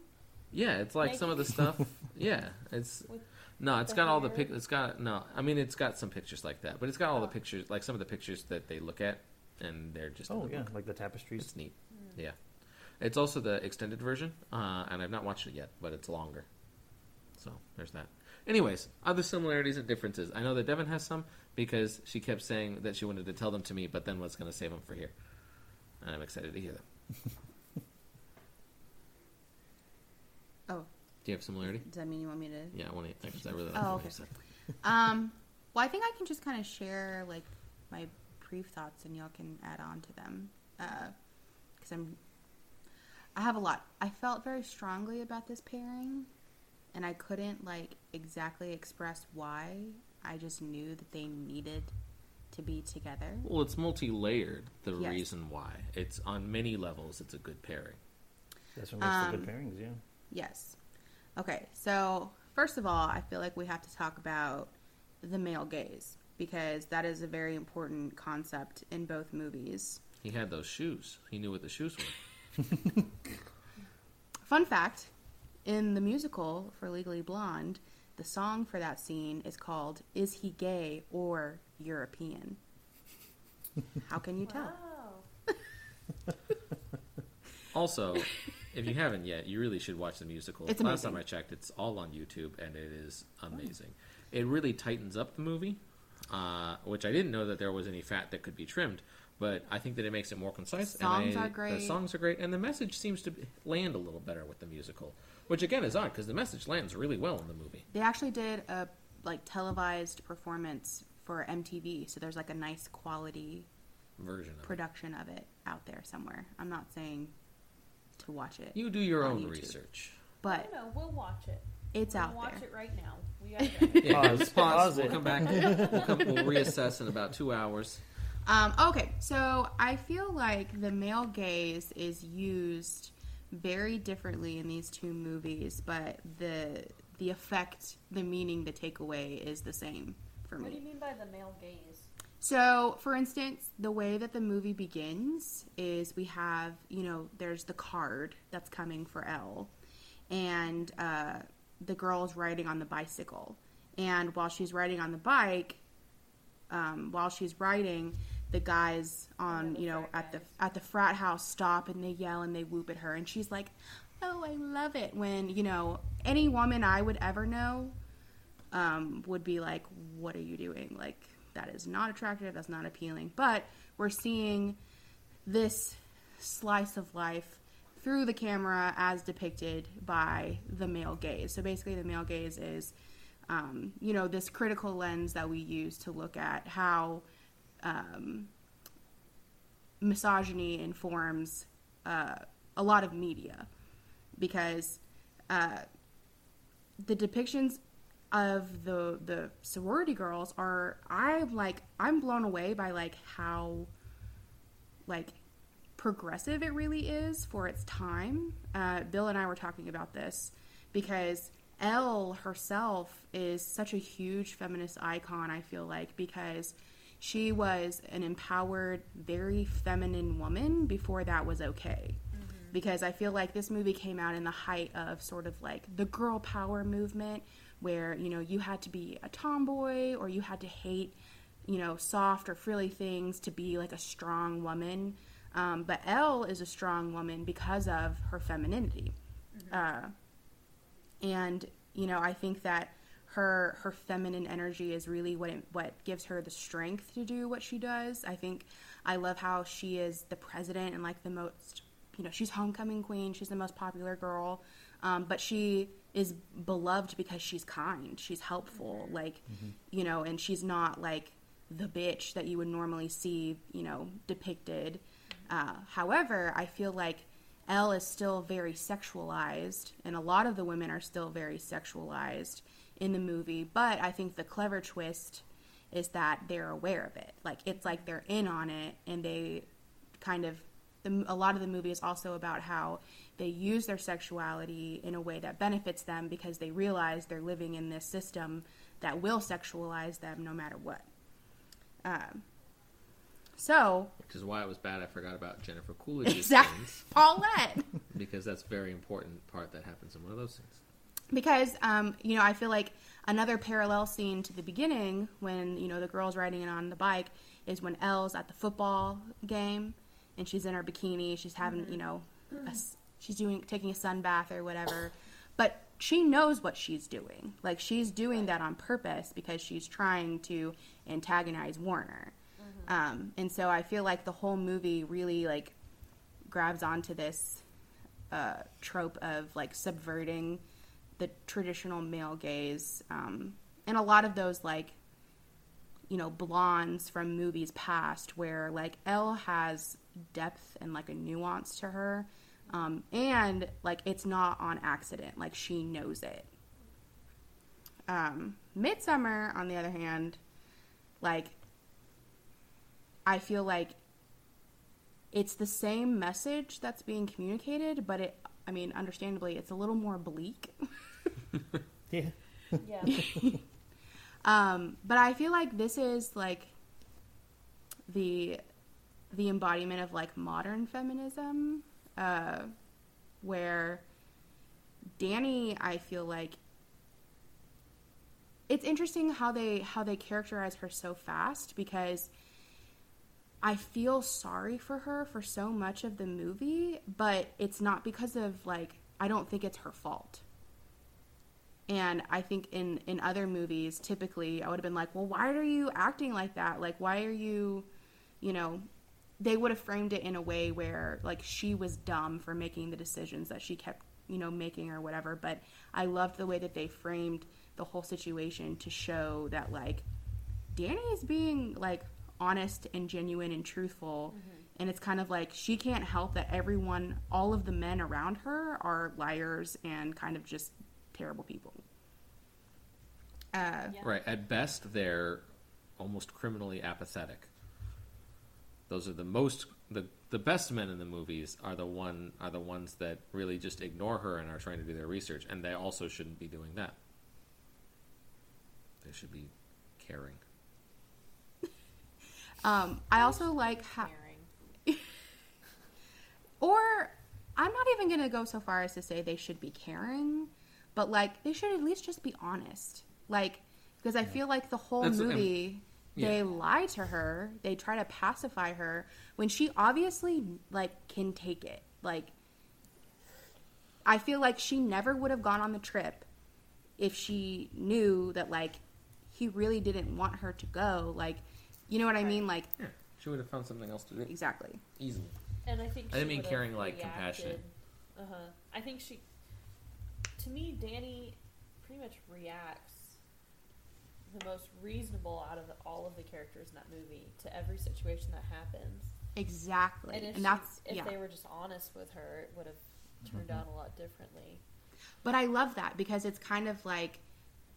Yeah, it's like some of the stuff. Yeah, it's With no, it's got all the hair? pic. It's got no. I mean, it's got some pictures like that, but it's got all the Oh. pictures, like some of the pictures that they look at, and they're just. in Oh the yeah, book. like the tapestries. It's neat. Yeah. It's also the extended version, uh, and I've not watched it yet, but it's longer. So there's that. Anyways, other similarities and differences. I know that Devin has some because she kept saying that she wanted to tell them to me, but then was going to save them for here. And I'm excited to hear them. Oh, Do you have similarity? does that mean you want me to? Yeah, I want to. Because I really like Oh, okay. Um, well, I think I can just kind of share like my brief thoughts, and y'all can add on to them. Because I'm I have a lot. I felt very strongly about this pairing, and I couldn't like exactly express why. I just knew that they needed to be together. Well, it's multi-layered. The Yes. reason why it's on many levels, it's a good pairing. That's what makes Um, the good pairings, yeah. Yes. Okay, so first of all, I feel like we have to talk about the male gaze because that is a very important concept in both movies. He had those shoes. He knew what the shoes were. Fun fact in the musical for Legally Blonde, the song for that scene is called Is He Gay or European? How can you tell? Wow. Also, if you haven't yet, you really should watch the musical. It's Last amazing. time I checked, it's all on YouTube, and it is amazing. It really tightens up the movie, uh, which I didn't know that there was any fat that could be trimmed. But I think that it makes it more concise. Songs and I- are great. The songs are great, and the message seems to land a little better with the musical, which again is odd because the message lands really well in the movie. They actually did a like televised performance for MTV, so there's like a nice quality Version of it. production of it out there somewhere. I'm not saying to watch it, You do your own YouTube. research. but no, no, we'll watch it. it's we'll out watch there. it right now. We gotta go. Yeah, Pause. let's Pause We'll come back. We'll, come, we'll reassess in about two hours. Um, okay, so I feel like the male gaze is used very differently in these two movies, but the the effect, the meaning, the takeaway is the same for me. what do you mean by the male gaze? So, for instance, the way that the movie begins is we have, you know, there's the card that's coming for Elle, and uh, the is riding on the bicycle. And while she's riding on the bike, um, while she's riding, the guys on, you know, at the at the frat house stop and they yell and they whoop at her, and she's like, "Oh, I love it." When you know any woman I would ever know um, would be like, "What are you doing?" Like that is not attractive. That's not appealing. But we're seeing this slice of life through the camera as depicted by the male gaze. So basically, the male gaze is, um, you know, this critical lens that we use to look at how um, misogyny informs uh, a lot of media because uh, the depictions of the the sorority girls are I'm like I'm blown away by like how like progressive it really is for its time. Uh, Bill and I were talking about this because Elle herself is such a huge feminist icon. I feel like because she was an empowered, very feminine woman before that was okay. Because I feel like this movie came out in the height of sort of like the girl power movement, where you know you had to be a tomboy or you had to hate you know, soft or frilly things to be like a strong woman. Um, but Elle is a strong woman because of her femininity. Uh, and, you know, I think that her her feminine energy is really what it, what gives her the strength to do what she does. I think I love how she is the president and like the most, you know, she's homecoming queen. She's the most popular girl, um, but she is beloved because she's kind. She's helpful, like, you know, and she's not like the bitch that you would normally see, you know, depicted. Uh, however, I feel like Elle is still very sexualized, and a lot of the women are still very sexualized in the movie. But I think the clever twist is that they're aware of it. Like it's like they're in on it, and they kind of. The, a lot of the movie is also about how they use their sexuality in a way that benefits them because they realize they're living in this system that will sexualize them no matter what. Um, so Which is why it was bad. I forgot about Jennifer Coolidge's exactly, Paulette. because that's a very important part that happens in one of those scenes. Because um, you know I feel like another parallel scene to the beginning when you know the girl's riding in on the bike is when Elle's at the football game and she's in her bikini she's having you know a she's doing taking a sun bath or whatever. But she knows what she's doing. Like she's doing that on purpose because she's trying to antagonize Warner. Um, and so I feel like the whole movie really like grabs onto this uh, trope of like subverting the traditional male gaze um, and a lot of those like you know blondes from movies past where like Elle has depth and like a nuance to her um, and like it's not on accident like she knows it. Um, Midsommar on the other hand like i feel like it's the same message that's being communicated but it i mean understandably it's a little more bleak Yeah. Yeah. Um, but I feel like this is like the the embodiment of like modern feminism, uh, where Dani, I feel like it's interesting how they how they characterize her so fast because I feel sorry for her for so much of the movie, but it's not because of like I don't think it's her fault. And I think in in other movies, typically I would have been like, "Well, why are you acting like that? Like, why are you, you know?" They would have framed it in a way where like she was dumb for making the decisions that she kept, you know, making or whatever. But I loved the way that they framed the whole situation to show that like Dani is being like honest and genuine and truthful. Mm-hmm. And it's kind of like she can't help that everyone, all of the men around her are liars and kind of just terrible people. Uh, Yeah. Right. At best, they're almost criminally apathetic. Those are the most the the best men in the movies are the one are the ones that really just ignore her and are trying to do their research, and they also shouldn't be doing that. They should be caring. um, I also like how, Caring. or I'm not even going to go so far as to say they should be caring, but like they should at least just be honest. Like, because I feel like the whole That's- and- movie. yeah. They lie to her. They try to pacify her when she obviously like can take it. Like I feel like she never would have gone on the trip if she knew that like he really didn't want her to go. Like, you know what I mean? Like Yeah, she would have found something else to do exactly. easily. And I think I didn't mean would've caring, like, reacted- compassionate. Uh-huh. I think she to me Dani pretty much reacts the most reasonable out of all of the characters in that movie to every situation that happens. Exactly. And And, if, that's she, if yeah. they were just honest with her, it would have turned mm-hmm. out a lot differently. But I love that because it's kind of like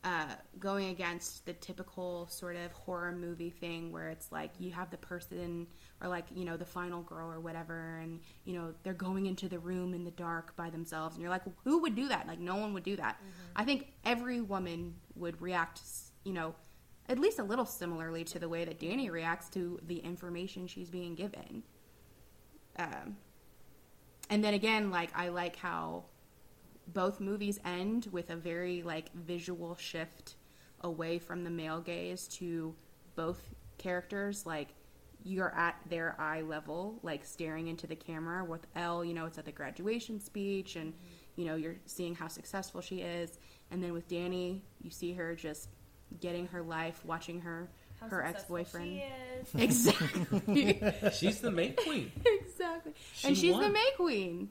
uh, going against the typical sort of horror movie thing where it's like you have the person or like you know the final girl or whatever and you know they're going into the room in the dark by themselves and you're like who would do that? Like no one would do that. I think every woman would react you know at least a little similarly to the way that Dani reacts to the information she's being given. Um, and then again like i like how both movies end with a very like visual shift away from the male gaze to both characters like you're at their eye level like staring into the camera with Elle you know it's at the graduation speech and you know you're seeing how successful she is and then with Dani you see her just getting her life watching her How her ex-boyfriend She is. exactly She's the May Queen. exactly and She she's the. May Queen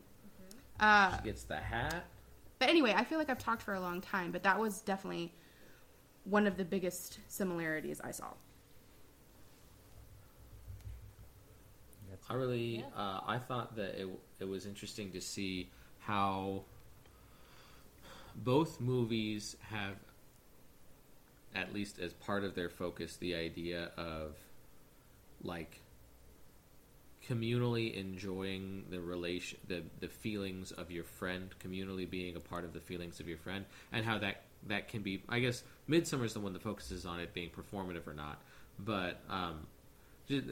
uh She gets the hat. But anyway, I feel like I've talked for a long time, but that was definitely one of the biggest similarities I saw. I really, Yeah. uh, I thought that it it was interesting to see how both movies have, at least as part of their focus, the idea of like communally enjoying the relation, the the feelings of your friend, communally being a part of the feelings of your friend, and how that that can be. I guess Midsommar is the one that focuses on it being performative or not, but um,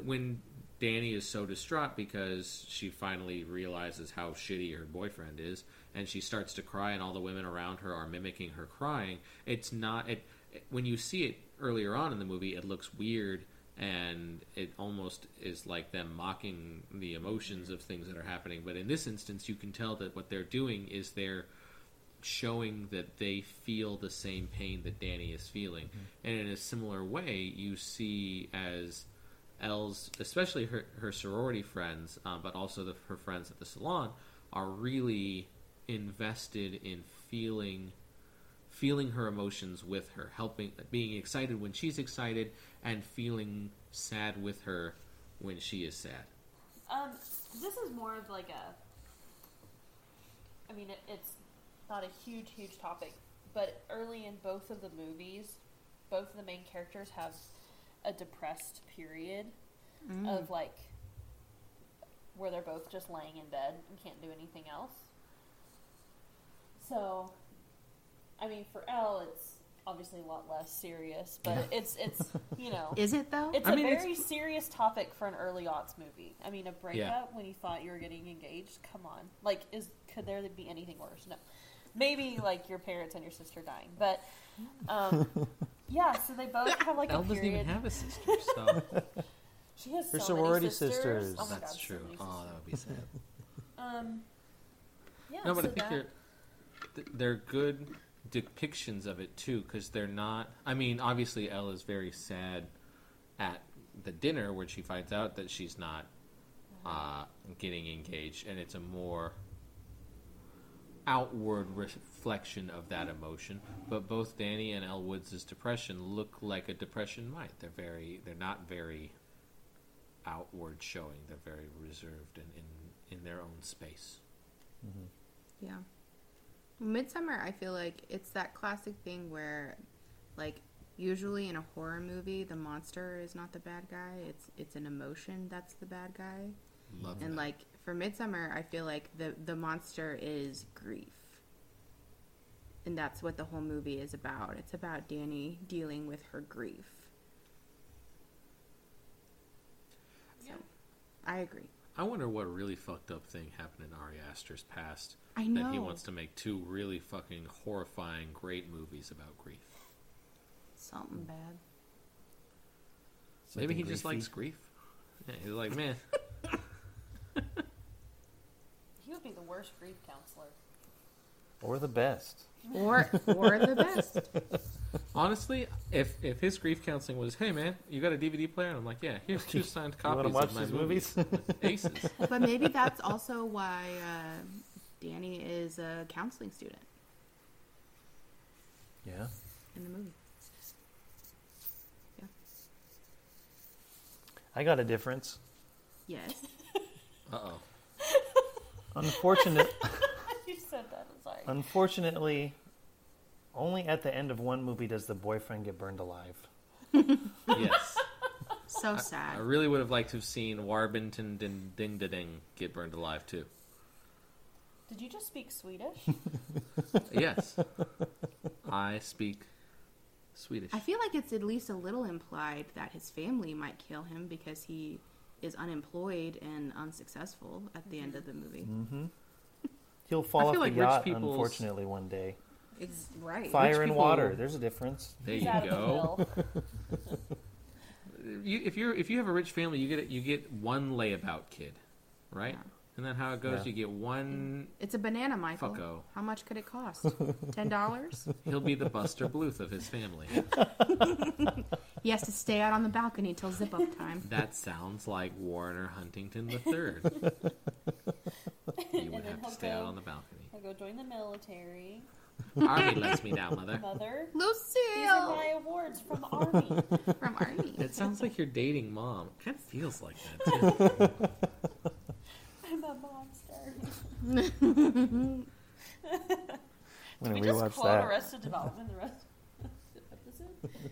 when Dani is so distraught because she finally realizes how shitty her boyfriend is, and she starts to cry, and all the women around her are mimicking her crying. It's not it. When you see it earlier on in the movie, it looks weird, and it almost is like them mocking the emotions of things that are happening. But in this instance, you can tell that what they're doing is they're showing that they feel the same pain that Dani is feeling. And in a similar way, you see as Elle's, especially her, her sorority friends, um, but also the, her friends at the salon, are really invested in feeling feeling her emotions with her, helping, being excited when she's excited, and feeling sad with her when she is sad. Um, this is more of like a. I mean, it, it's not a huge, huge topic, but early in both of the movies, both of the main characters have a depressed period of like where they're both just laying in bed and can't do anything else. So, I mean, for Elle, it's obviously a lot less serious, but it's it's you know Is it though? it's I a mean, it's- very serious topic for an early aughts movie. I mean, a breakup when you thought you were getting engaged. Come on, like, is could there be anything worse? No, maybe like your parents and your sister dying, but um, yeah. So they both have like Elle a doesn't period. even have a sister, so she has They're so sorority many sisters. sisters. Oh my that's God, so true. many Oh, that would be sad. Um, yeah. No, but so I think that, they're they're good depictions of it too, because they're not. I mean, obviously, Elle is very sad at the dinner where she finds out that she's not uh, getting engaged, and it's a more outward reflection of that emotion. But both Dani and Elle Woods' depression look like a depression might. They're very. They're not very outward showing. They're very reserved and in in their own space. Yeah. Midsommar, I feel like it's that classic thing where, like, usually in a horror movie, the monster is not the bad guy. It's it's an emotion that's the bad guy. Love And that. like for Midsommar, I feel like the the monster is grief. And that's what the whole movie is about. It's about Dani dealing with her grief. So, I agree. I wonder what really fucked up thing happened in Ari Aster's past I that he wants to make two really fucking horrifying, great movies about grief. Something bad. Maybe he Something just likes grief. Yeah, he's like, man, he would be the worst grief counselor. Or the best. Or or the best. honestly, if if his grief counseling was, hey man, you got a DVD player? And I'm like, yeah, here's two signed You copies want to watch of my these movies. movies? Aces. But maybe that's also why uh, Dani is a counseling student yeah. in the movie. Yeah. I got a difference. Yes. Uh oh. Unfortunate, you said that. I'm sorry. unfortunately, only at the end of one movie does the boyfriend get burned alive. Yes. So sad. I sad. really would have liked to have seen Warbington Ding Ding Da Ding get burned alive too. Did you just speak Swedish? Yes. I speak Swedish. I feel like it's at least a little implied that his family might kill him because he is unemployed and unsuccessful at the end of the movie. Mm-hmm. He'll fall I off feel the like rich yacht, people's- unfortunately, one day. Ex- right. Fire and people- water. There's a difference. There you out of the go. you, if you're if you have a rich family, you get you get one layabout kid, right? Yeah. Isn't that how it goes? Yeah. You get one. It's a banana, Michael. Fucko. How much could it cost? Ten dollars. He'll be the Buster Bluth of his family. He has to stay out on the balcony till zip up time. That sounds like Warner Huntington the Third. You would have to stay go- out on the balcony. I go join the military. Army lets me down, mother. Mother, these are my Lucille awards from Army. from Army. It sounds like you're dating mom. Kind of feels like that too. I'm a monster. I'm we gonna just rewatch quote that. Arrested Development the rest of the episode.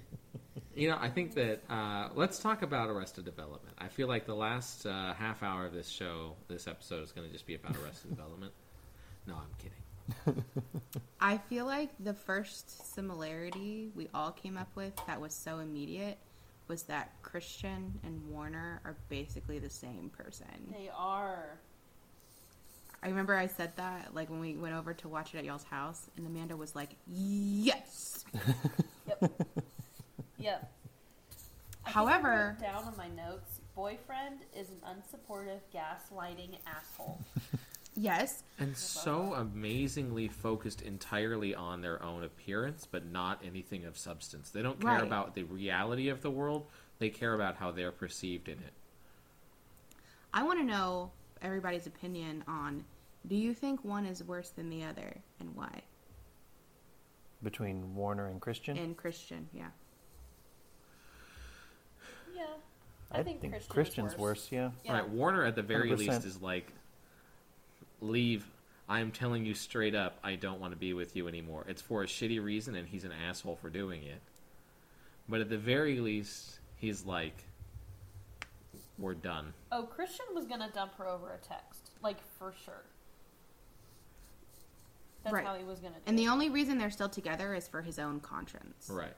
You know, I think that uh, let's talk about Arrested Development. I feel like the last uh, half hour of this show, this episode, is going to just be about Arrested Development. No, I'm kidding. I feel like the first similarity we all came up with that was so immediate was that Christian and Warner are basically the same person. They are. I remember I said that like when we went over to watch it at y'all's house, and Amanda was like, "Yes." Yep. yep. I I However- down on my notes, boyfriend is an unsupportive, gaslighting asshole. Yes, And so amazingly focused entirely on their own appearance, but not anything of substance. They don't care Right. about the reality of the world. They care about how they're perceived in it. I want to know everybody's opinion on do you think one is worse than the other and why? between Warner and Christian. and Christian. Yeah. Yeah. I, think, Christian is Christian's worse. worse. Yeah. Yeah. Right, Warner at the very 100%. least is like, leave. I am telling you straight up, I don't want to be with you anymore. It's for a shitty reason, and he's an asshole for doing it. But at the very least, he's like, we're done. Oh, Christian was gonna dump her over a text, like for sure. That's Right. how he was gonna do And it. the only reason they're still together is for his own conscience. Right.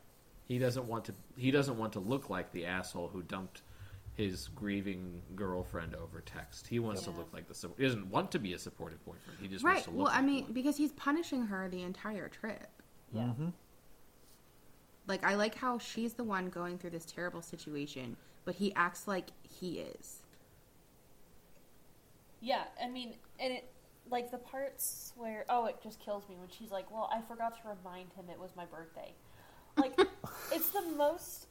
He doesn't want to. He doesn't want to look like the asshole who dumped his grieving girlfriend over text. He wants to Yeah. look like the. sup- He doesn't want to be a supportive boyfriend. He just Right. wants to look. Like Well, like I mean, one. because he's punishing her the entire trip. yeah. Mm-hmm. Like, I like how she's the one going through this terrible situation, but he acts like he is. Yeah, I mean, and it like the parts where oh, it just kills me when she's like, "Well, I forgot to remind him it was my birthday." Like, it's the most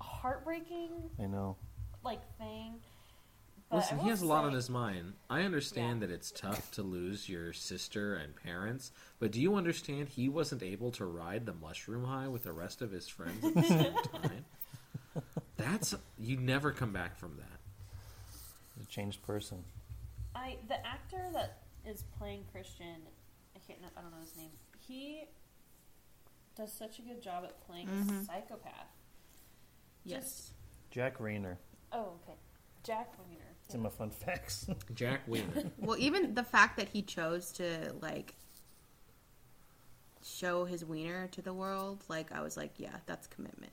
heartbreaking I know. like thing. But Listen, he will has a lot on his mind. I understand Yeah. that it's tough to lose your sister and parents, but do you understand he wasn't able to ride the mushroom high with the rest of his friends at the same time? That's you never come back from that. He's a changed person. I the actor that is playing Christian, I can't I don't know his name. He does such a good job at playing Mhm. a psychopath. Just Jack Reynor. oh okay, Jack Weiner. It's in my fun facts. Jack Wiener. Well, even the fact that he chose to, like, show his wiener to the world, like, I was like, yeah, that's commitment.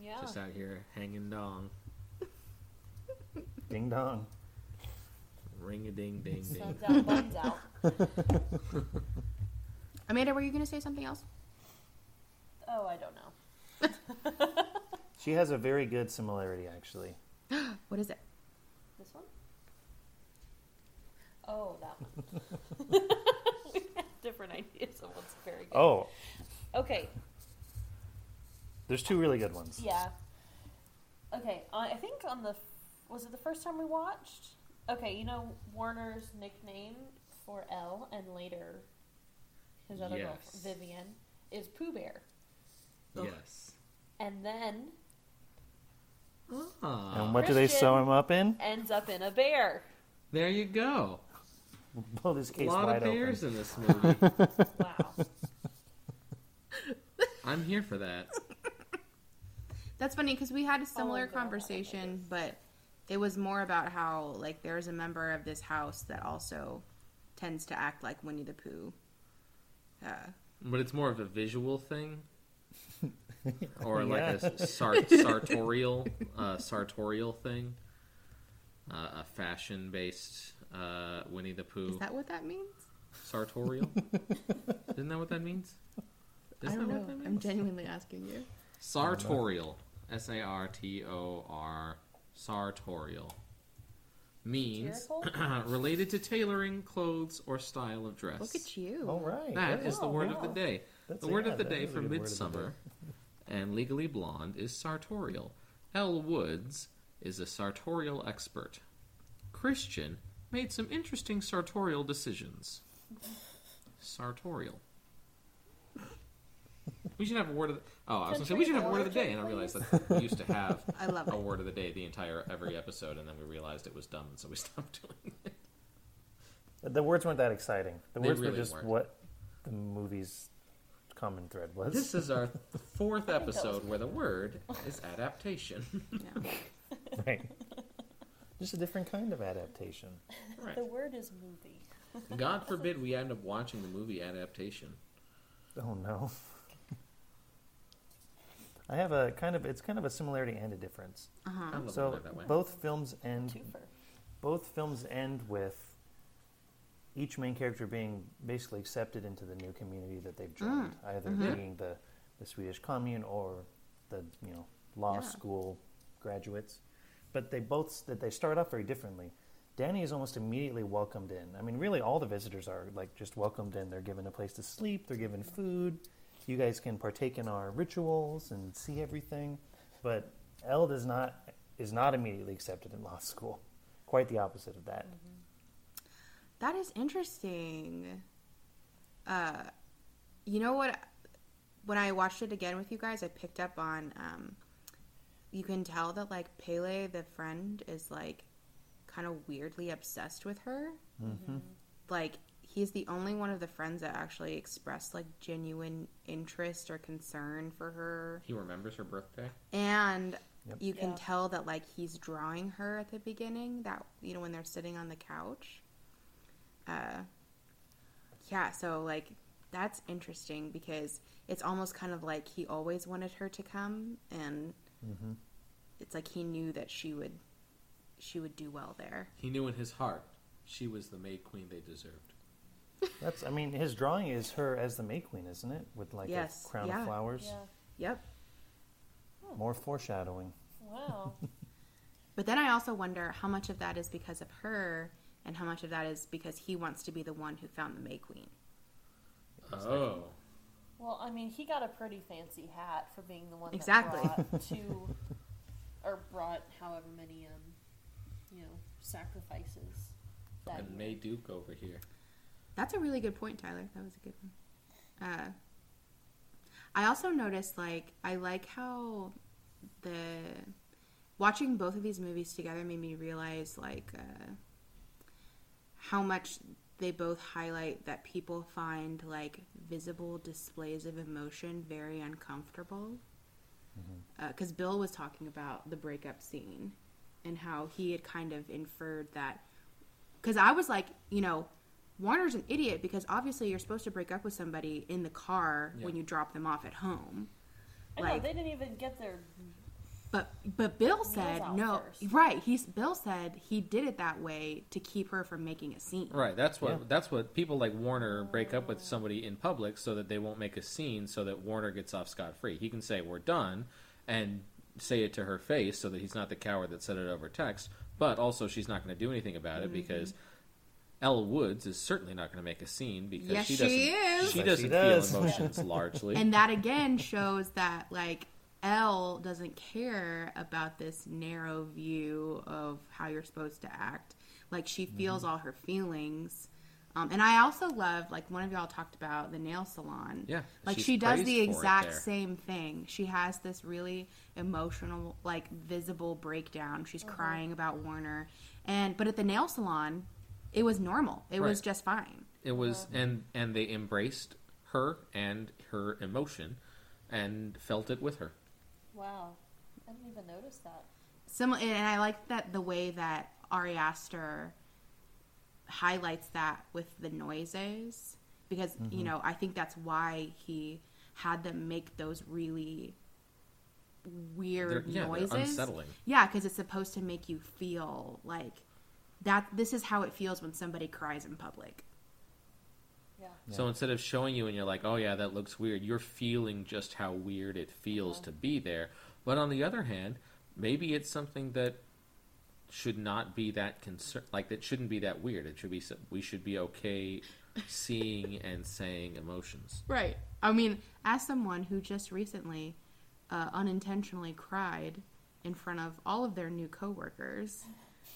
Yeah. just out here hanging dong, Ding dong. ring a ding ding ding. Suns out, buns out. Amanda, were you going to say something else? Oh, I don't know. She has a very good similarity, actually. What is it? This one? Oh, that one. we have different ideas of what's very good. Oh, Okay, there's two really good ones. yeah. Okay, I think on the was it the first time we watched? Okay, you know Warner's nickname for Elle and later his other Yes. girlfriend Vivian is Pooh Bear, Yes. and then Ah, And what do they sew him up in? ends up in a bear. there you go. Blow this case A lot wide of bears open. in this movie. Wow. I'm here for that. That's funny because we had a similar Oh, no, conversation, but it was more about how, like, there's a member of this house that also tends to act like Winnie the Pooh. Uh, But it's more of a visual thing, or like a sar- sartorial, uh, sartorial thing, uh, a fashion-based uh, Winnie the Pooh is that what that means? sartorial. Isn't that what that means? I Isn't don't that know. what that I'm genuinely asking you. Sartorial, S A R T O R, sartorial means related to tailoring, clothes, or style of dress. Look at you. All right. That is the word wow. of the day. That's- the word yeah, of the day is a for word of the Midsommar and Legally Blonde is sartorial. Elle Woods is a sartorial expert. Christian made some interesting sartorial decisions. Sartorial. We should have a word of the Oh, I was gonna say we should have a word of the day, and I realized that we used to have I love a it. word of the day the entire every episode, and then we realized it was dumb, and so we stopped doing it. The words weren't that exciting. The They words really were just weren't. what the movie's common thread was. This is our fourth that was episode where the word is adaptation. Yeah. right. Just a different kind of adaptation. Right. The word is movie. God forbid we end up watching the movie adaptation. Oh no. I have a kind of it's kind of a similarity and a difference. Uh-huh. I So that way. both films end Twofer. both films end with each main character being basically accepted into the new community that they've joined, either Mhm. being the, the Swedish commune or the you know law Yeah. school graduates. But they both that they start off very differently. Dani is almost immediately welcomed in. I mean, really, all the visitors are like just welcomed in. They're given a place to sleep. They're given food. You guys can partake in our rituals and see everything. But Elle does not is not immediately accepted in law school. Quite the opposite of that. That is interesting. uh, you know what? When I watched it again with you guys, I picked up on. Um, you can tell that like Pelle, the friend, is like kind of weirdly obsessed with her. Mm-hmm. Like he's the only one of the friends that actually expressed like genuine interest or concern for her, He remembers her birthday. and Yep. you can Yeah. tell that like he's drawing her at the beginning. That you know when they're sitting on the couch. Uh, yeah. So like that's interesting because it's almost kind of like he always wanted her to come, and Mm-hmm. it's like he knew that she would she would do well there. He knew in his heart she was the maid queen they deserved. That's. I mean, his drawing is her as the May Queen, isn't it? With like Yes, a crown yeah. of flowers. Yeah. Yep. More foreshadowing. Wow. But then I also wonder how much of that is because of her, and how much of that is because he wants to be the one who found the May Queen. Oh. Well, I mean, he got a pretty fancy hat for being the one that Exactly. brought two, or brought however many, um, you know, sacrifices. That And. May Duke over here. That's a really good point, Tyler. That was a good one. Uh, I also noticed, like, I like how the watching both of these movies together made me realize, like, uh, how much they both highlight that people find like visible displays of emotion very uncomfortable. Because Bill was talking about the breakup scene and how he had kind of inferred that. Because I was like, you know, Warner's an idiot because obviously you're supposed to break up with somebody in the car when you drop them off at home. I know they didn't even get their. But but Bill said no. first. Right? He's Bill said he did it that way to keep her from making a scene. Right. That's what Yeah. that's what people like Warner break up with somebody in public so that they won't make a scene so that Warner gets off scot free. He can say we're done and say it to her face so that he's not the coward that said it over text, but also she's not going to do anything about Mm-hmm. it because Elle Woods is certainly not going to make a scene because Yes, she she doesn't is. she doesn't she feel emotions largely. And that again shows that like Elle doesn't care about this narrow view of how you're supposed to act. Like she feels all her feelings. Um, and I also love, like one of y'all talked about the nail salon. Yeah, like she does the exact same thing. She has this really emotional, like visible breakdown. She's crying about Warner, and but at the nail salon, it was normal. It was just fine. It was, and and they embraced her and her emotion, and felt it with her. Wow. I didn't even notice that. Similar, and I like that the way that Ari Aster highlights that with the noises because Mm-hmm. you know I think that's why he had them make those really weird They're- yeah, they're noises. unsettling. Yeah, because it's supposed to make you feel like that. This is how it feels when somebody cries in public. Yeah. So instead of showing you and you're like, oh yeah, that looks weird, you're feeling just how weird it feels to be there. But on the other hand, maybe it's something that should not be that concern, like that shouldn't be that weird. It should be some- we should be okay seeing and saying emotions. Right. I mean, as someone who just recently uh, unintentionally cried in front of all of their new coworkers,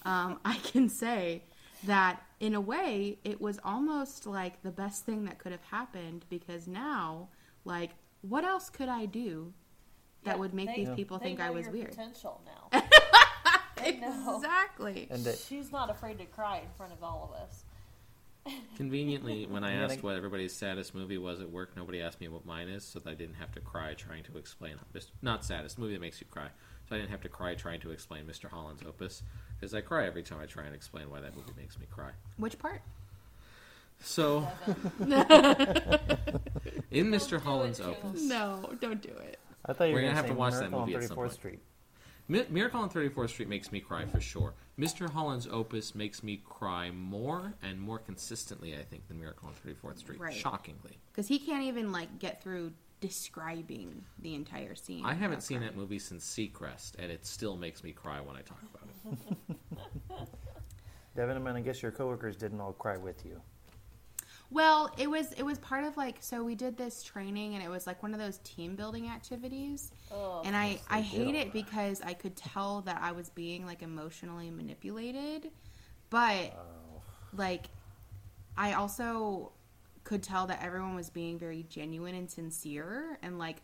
um, I can say that in a way it was almost like the best thing that could have happened because now, like, what else could I do that Yeah, would make they- these people they think I was your weird? Potential now. Exactly. And that She's not afraid to cry in front of all of us. Conveniently, when I asked what everybody's saddest movie was at work, nobody asked me what mine is, so that I didn't have to cry trying to explain. Just- Not saddest movie that makes you cry, so I didn't have to cry trying to explain Mr. Holland's Opus because I cry every time I try and explain why that movie makes me cry. Which part? So in Mr. do it, Holland's Jill. Opus, No, don't do it. I thought you We're were gonna going have to to watch that Miracle on movie at some 34th point. Street. Mi- Miracle on 34th Street makes me cry for sure. Mr. Holland's Opus makes me cry more and more consistently, I think, than Miracle on 34th Street. Right. Shockingly. Because he can't even like get through describing the entire scene. I haven't seen crying. that movie since Seacrest, and it still makes me cry when I talk about it. Devin, I mean, I guess your coworkers didn't all cry with you. Well, it was it was part of like so we did this training and it was like one of those team building activities. Ugh. And I I hate it because I could tell that I was being like emotionally manipulated. But Oh. like I also could tell that everyone was being very genuine and sincere. And like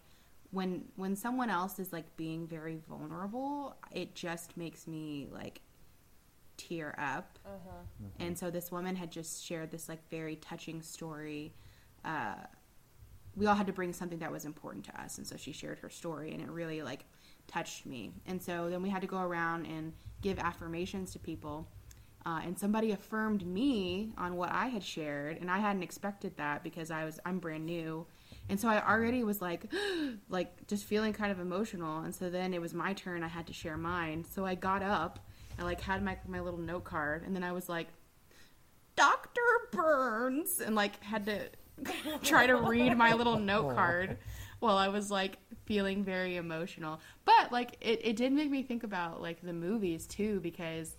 when when someone else is like being very vulnerable it just makes me like tear up. Uh-huh. and so this woman had just shared this like very touching story. Uh, we all had to bring something that was important to us. And so she shared her story and it really like touched me. And so then we had to go around and give affirmations to people uh, and somebody affirmed me on what i had shared and i hadn't expected that because i was i'm brand new. And so i already was like like just feeling kind of emotional. And so then it was my turn. I had to share mine. So i got up. I like had my, my little note card. And then i was like dr burns. And like had to try to read my little note card while I was like feeling very emotional. But like it, it did make me think about like the movies too because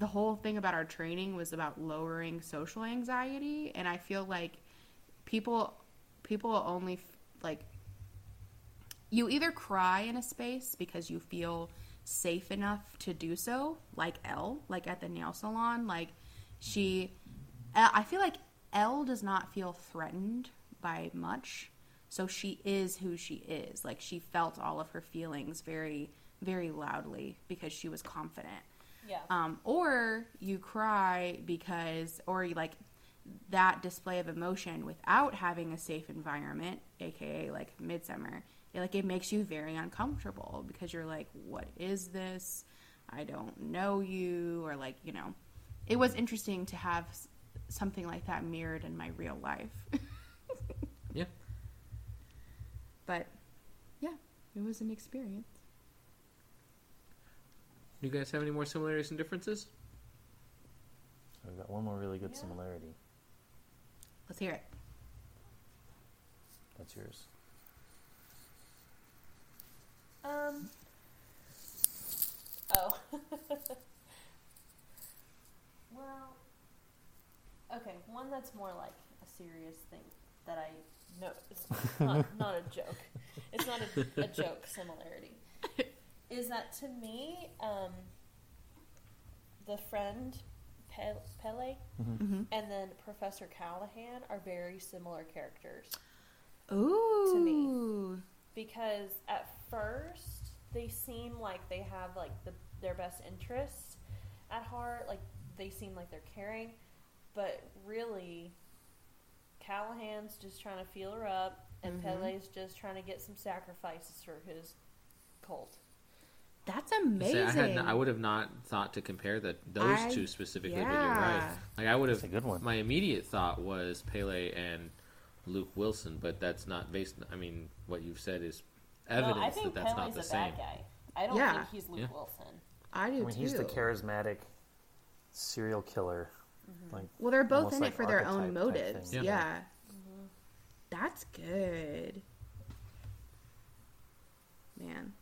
the whole thing about our training was about lowering social anxiety and I feel like people people only like you either cry in a space because you feel safe enough to do so like Elle like at the nail salon like she I feel like Elle does not feel threatened by much. So she is who she is. Like she felt all of her feelings very, very loudly because she was confident. Yeah. Um, or you cry because, or you like that display of emotion without having a safe environment, aka like Midsommar. It, like it makes you very uncomfortable because you're like, what is this? I don't know you, or like you know. It was interesting to have something like that mirrored in my real life. Yeah. but yeah, it was an experience. Do you guys have any more similarities and differences? I've got one more really good Yeah. similarity. Let's hear it. That's yours. Um. Oh. well. Okay, one that's more like a serious thing that I know. It's not, not a joke. It's not a, a joke similarity. Is that to me, um, the friend Pe- Pelle Mm-hmm. and then Professor Callahan are very similar characters. Ooh. me. because at first they seem like they have like the their best interests at heart like they seem like they're caring but really callahan's just trying to feel her up and Mhm. Pelle's just trying to get some sacrifices for his cult That's Say, amazing. I, had, n- I would have not thought to compare that those I- two specifically, but you're right. Like I would That's have. a good one. My immediate thought was Pelle and Luke Wilson, but that's not based. I mean, what you've said is evidence no, i think that that's Pelle's not the a same. bad guy i don't Yeah. think he's luke Yeah. wilson I do I mean, too. he's the charismatic serial killer. Mm-hmm. Like, well, they're both almost in it for their own motives. thing. Yeah. Yeah. Mm-hmm. That's good. Man.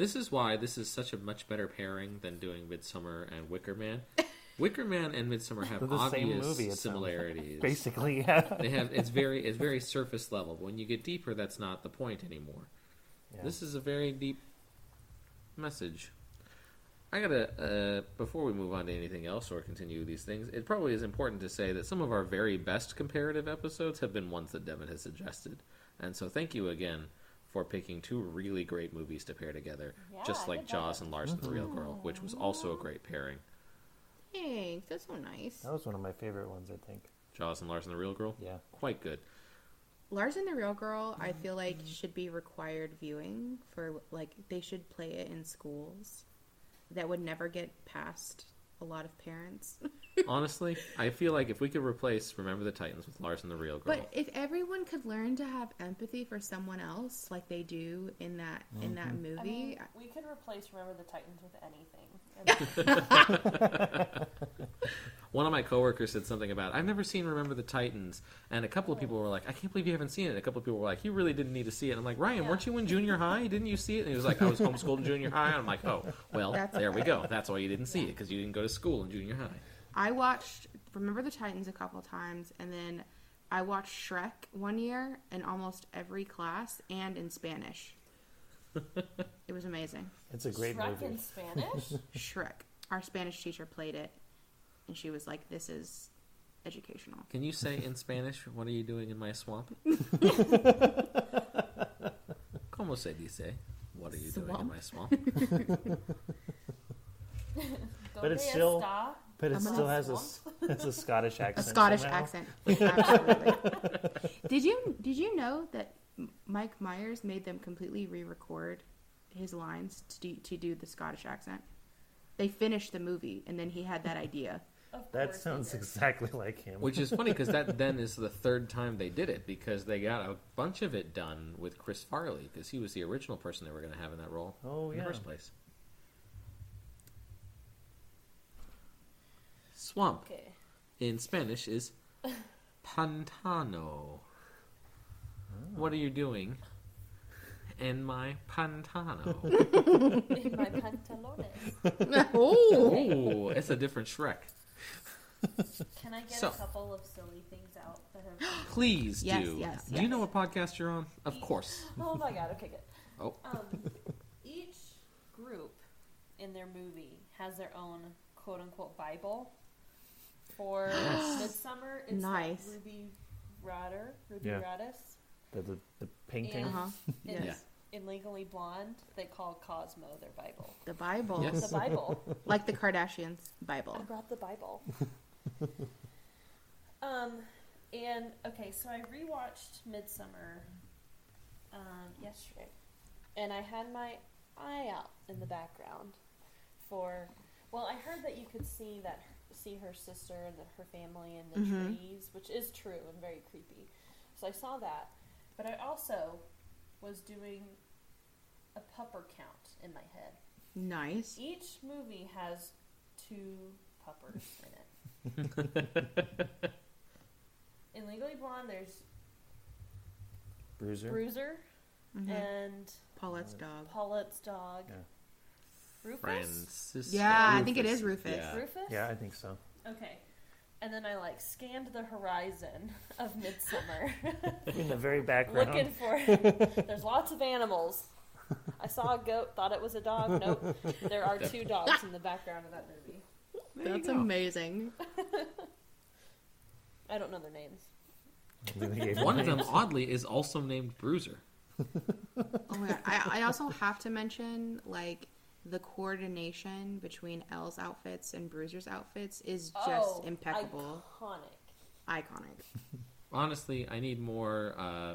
This is why this is such a much better pairing than doing Midsommar and Wicker Man. Wicker Man and Midsommar have the same obvious movie, similarities. basically, yeah. They have it's very it's very surface level. But when you get deeper, that's not the point anymore. Yeah. This is a very deep message. I gotta uh, before we move on to anything else or continue these things. It probably is important to say that some of our very best comparative episodes have been ones that Devin has suggested, and so thank you again for picking two really great movies to pair together, Yeah, just like good job. Jaws and Lars and the Real mm-hmm. Girl, which was also a great pairing. Thanks. That's so nice. That was one of my favorite ones, I think. Jaws and Lars and the Real Girl, Yeah. quite good. Lars and the Real Girl, I mm-hmm. feel like mm-hmm. should be required viewing for like they should play it in schools. That would never get past a lot of parents. Honestly, I feel like if we could replace Remember the Titans with Lars and the Real Girl, But if everyone could learn to have empathy for someone else like they do in that in that mm-hmm. movie, I mean, we could replace Remember the Titans with anything. One of my coworkers said something about I've never seen Remember the Titans, and a couple of people were like, I can't believe you haven't seen it. And a couple of people were like, you really didn't need to see it. And I'm like, Ryan, Yeah. weren't you in junior high? Didn't you see it? And he was like, I was homeschooled in junior high. And I'm like, oh, well, That's there we go. That's why you didn't see it because you didn't go to school in junior high. I watched Remember the Titans a couple times, and then I watched Shrek one year in almost every class and in Spanish. it was amazing. It's a great Shrek movie. in Spanish. Shrek. Our Spanish teacher played it, and she was like, "This is educational. Can you say in Spanish, what are you doing in my swamp? ¿Cómo se dice? What are you doing in my swamp? But it's still- está? But it I'm still has a, s- has a Scottish A accent. Scottish somehow. accent. Absolutely. did you did you know that Mike Myers made them completely re-record his lines to do, to do the Scottish accent? They finished the movie and then he had that idea. Of That course he sounds exactly like him. Which is funny because that then is the third time they did it because they got a bunch of it done with Chris Farley because he was the original person they were going to have in that role oh in yeah. the first place. Swamp Okay. in Spanish is pantano. What are you doing in my pantano? In my pantalones. oh, it's a different Shrek. Can I get So- a couple of silly things out that have Please Yes, do. yes, do you yes. know what podcast you're on? Of course. Oh my god, okay, good. Oh. Um, each group in their movie has their own quote unquote Bible. For Midsommar, it's Nice. like Rubi Radr, Ruby Yeah. Radis. The, the, the painting. And Uh-huh. in, Yeah. in Legally Blonde, they call Cosmo their Bible. the Bible, Yes. The Bible. like the Kardashians' Bible. I brought the Bible. um, and okay, so I rewatched Midsommar um, yesterday, and I had my eye out in the background for. Well, I heard that you could see that see her sister and the, her family in the Mhm. trees, which is true and very creepy. So I saw that, but I also was doing a pupper count in my head. Nice. Each movie has two puppers in it. in Legally Blonde, there's Bruiser. Bruiser Mhm. and Paulette's dog. Paulette's dog. Yeah. Rufus? Francis. Yeah, I think it is Rufus. Yeah. Rufus? Yeah, I think so. Okay. And then I like scanned the horizon of Midsommar, In the very background. looking for. There's lots of animals. I saw a goat, thought it was a dog. Nope. There are two dogs in the background of that movie. There That's amazing. I don't know their names. One of them, oddly, is also named Bruiser. Oh my god! I, I also have to mention like the coordination between Elle's outfits and Bruiser's outfits is just oh, impeccable, Iconic. iconic. Honestly, I need more uh,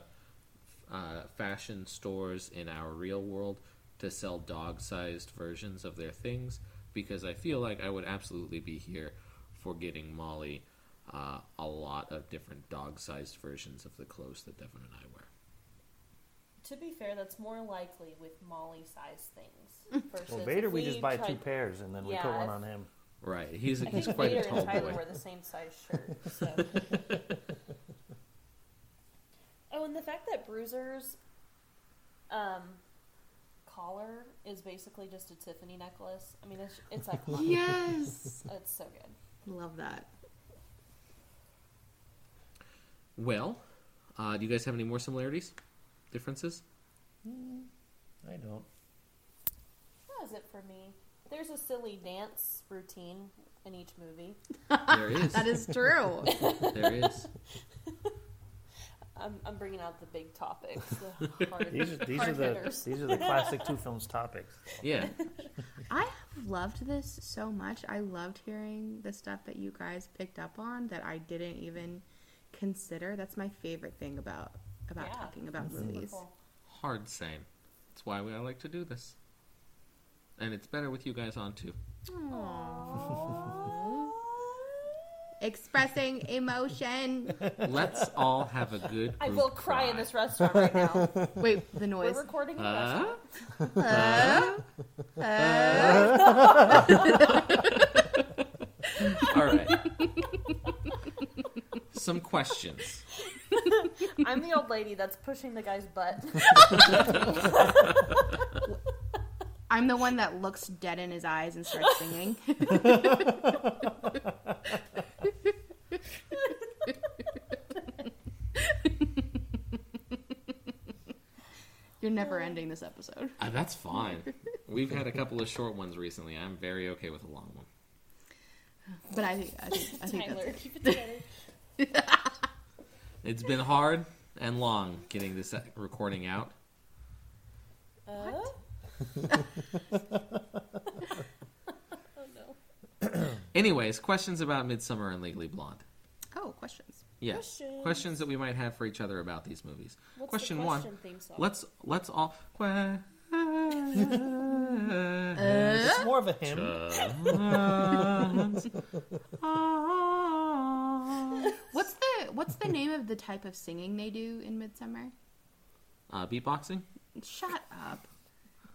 uh, fashion stores in our real world to sell dog-sized versions of their things because I feel like I would absolutely be here for getting Molly uh, a lot of different dog-sized versions of the clothes that Devin and I wear. To be fair, that's more likely with Molly-sized things. Versus Well, Vader, if we just buy tried- two pairs and then we put one if- on him. Right? He's I he's think quite Vader a tall and Tyler boy. wear the same size shirt. So. oh, and the fact that Bruiser's um, collar is basically just a Tiffany necklace. I mean, it's it's iconic. Yes, It's so good. love that. Well, uh, do you guys have any more similarities, differences? Hmm, I don't. That was it for me. There's a silly dance routine in each movie. There is. That is true. There is. I'm, I'm bringing out the big topics. The hard, These are, these are the hitters. these are the classic two films topics. Yeah. I have loved this so much. I loved hearing the stuff that you guys picked up on that I didn't even consider. That's my favorite thing about about Yeah. talking about movies. cool. Hard same. That's why we, I like to do this. And it's better with you guys on too. Aww. Expressing emotion. Let's all have a good. I will cry in this restaurant right now. Wait, the We're noise. recording in a Uh, restaurant. Uh, uh, all right. Some questions. I'm the old lady that's pushing the guy's butt. I'm the one that looks dead in his eyes and starts singing. You're never ending this episode. Uh, that's fine. We've had a couple of short ones recently. I'm very okay with a long one. But I think I think I think Tyler, that's keep it together. It's been hard and long getting this recording out. Uh? oh no. Anyways, questions about Midsommar and Legally Blonde. Oh, questions. Yes, Questions. questions that we might have for each other about these movies. What's Question the one. question theme song? Let's let's all. It's more of a hymn. What's the What's the name of the type of singing they do in Midsommar? uh, beatboxing. Shut up.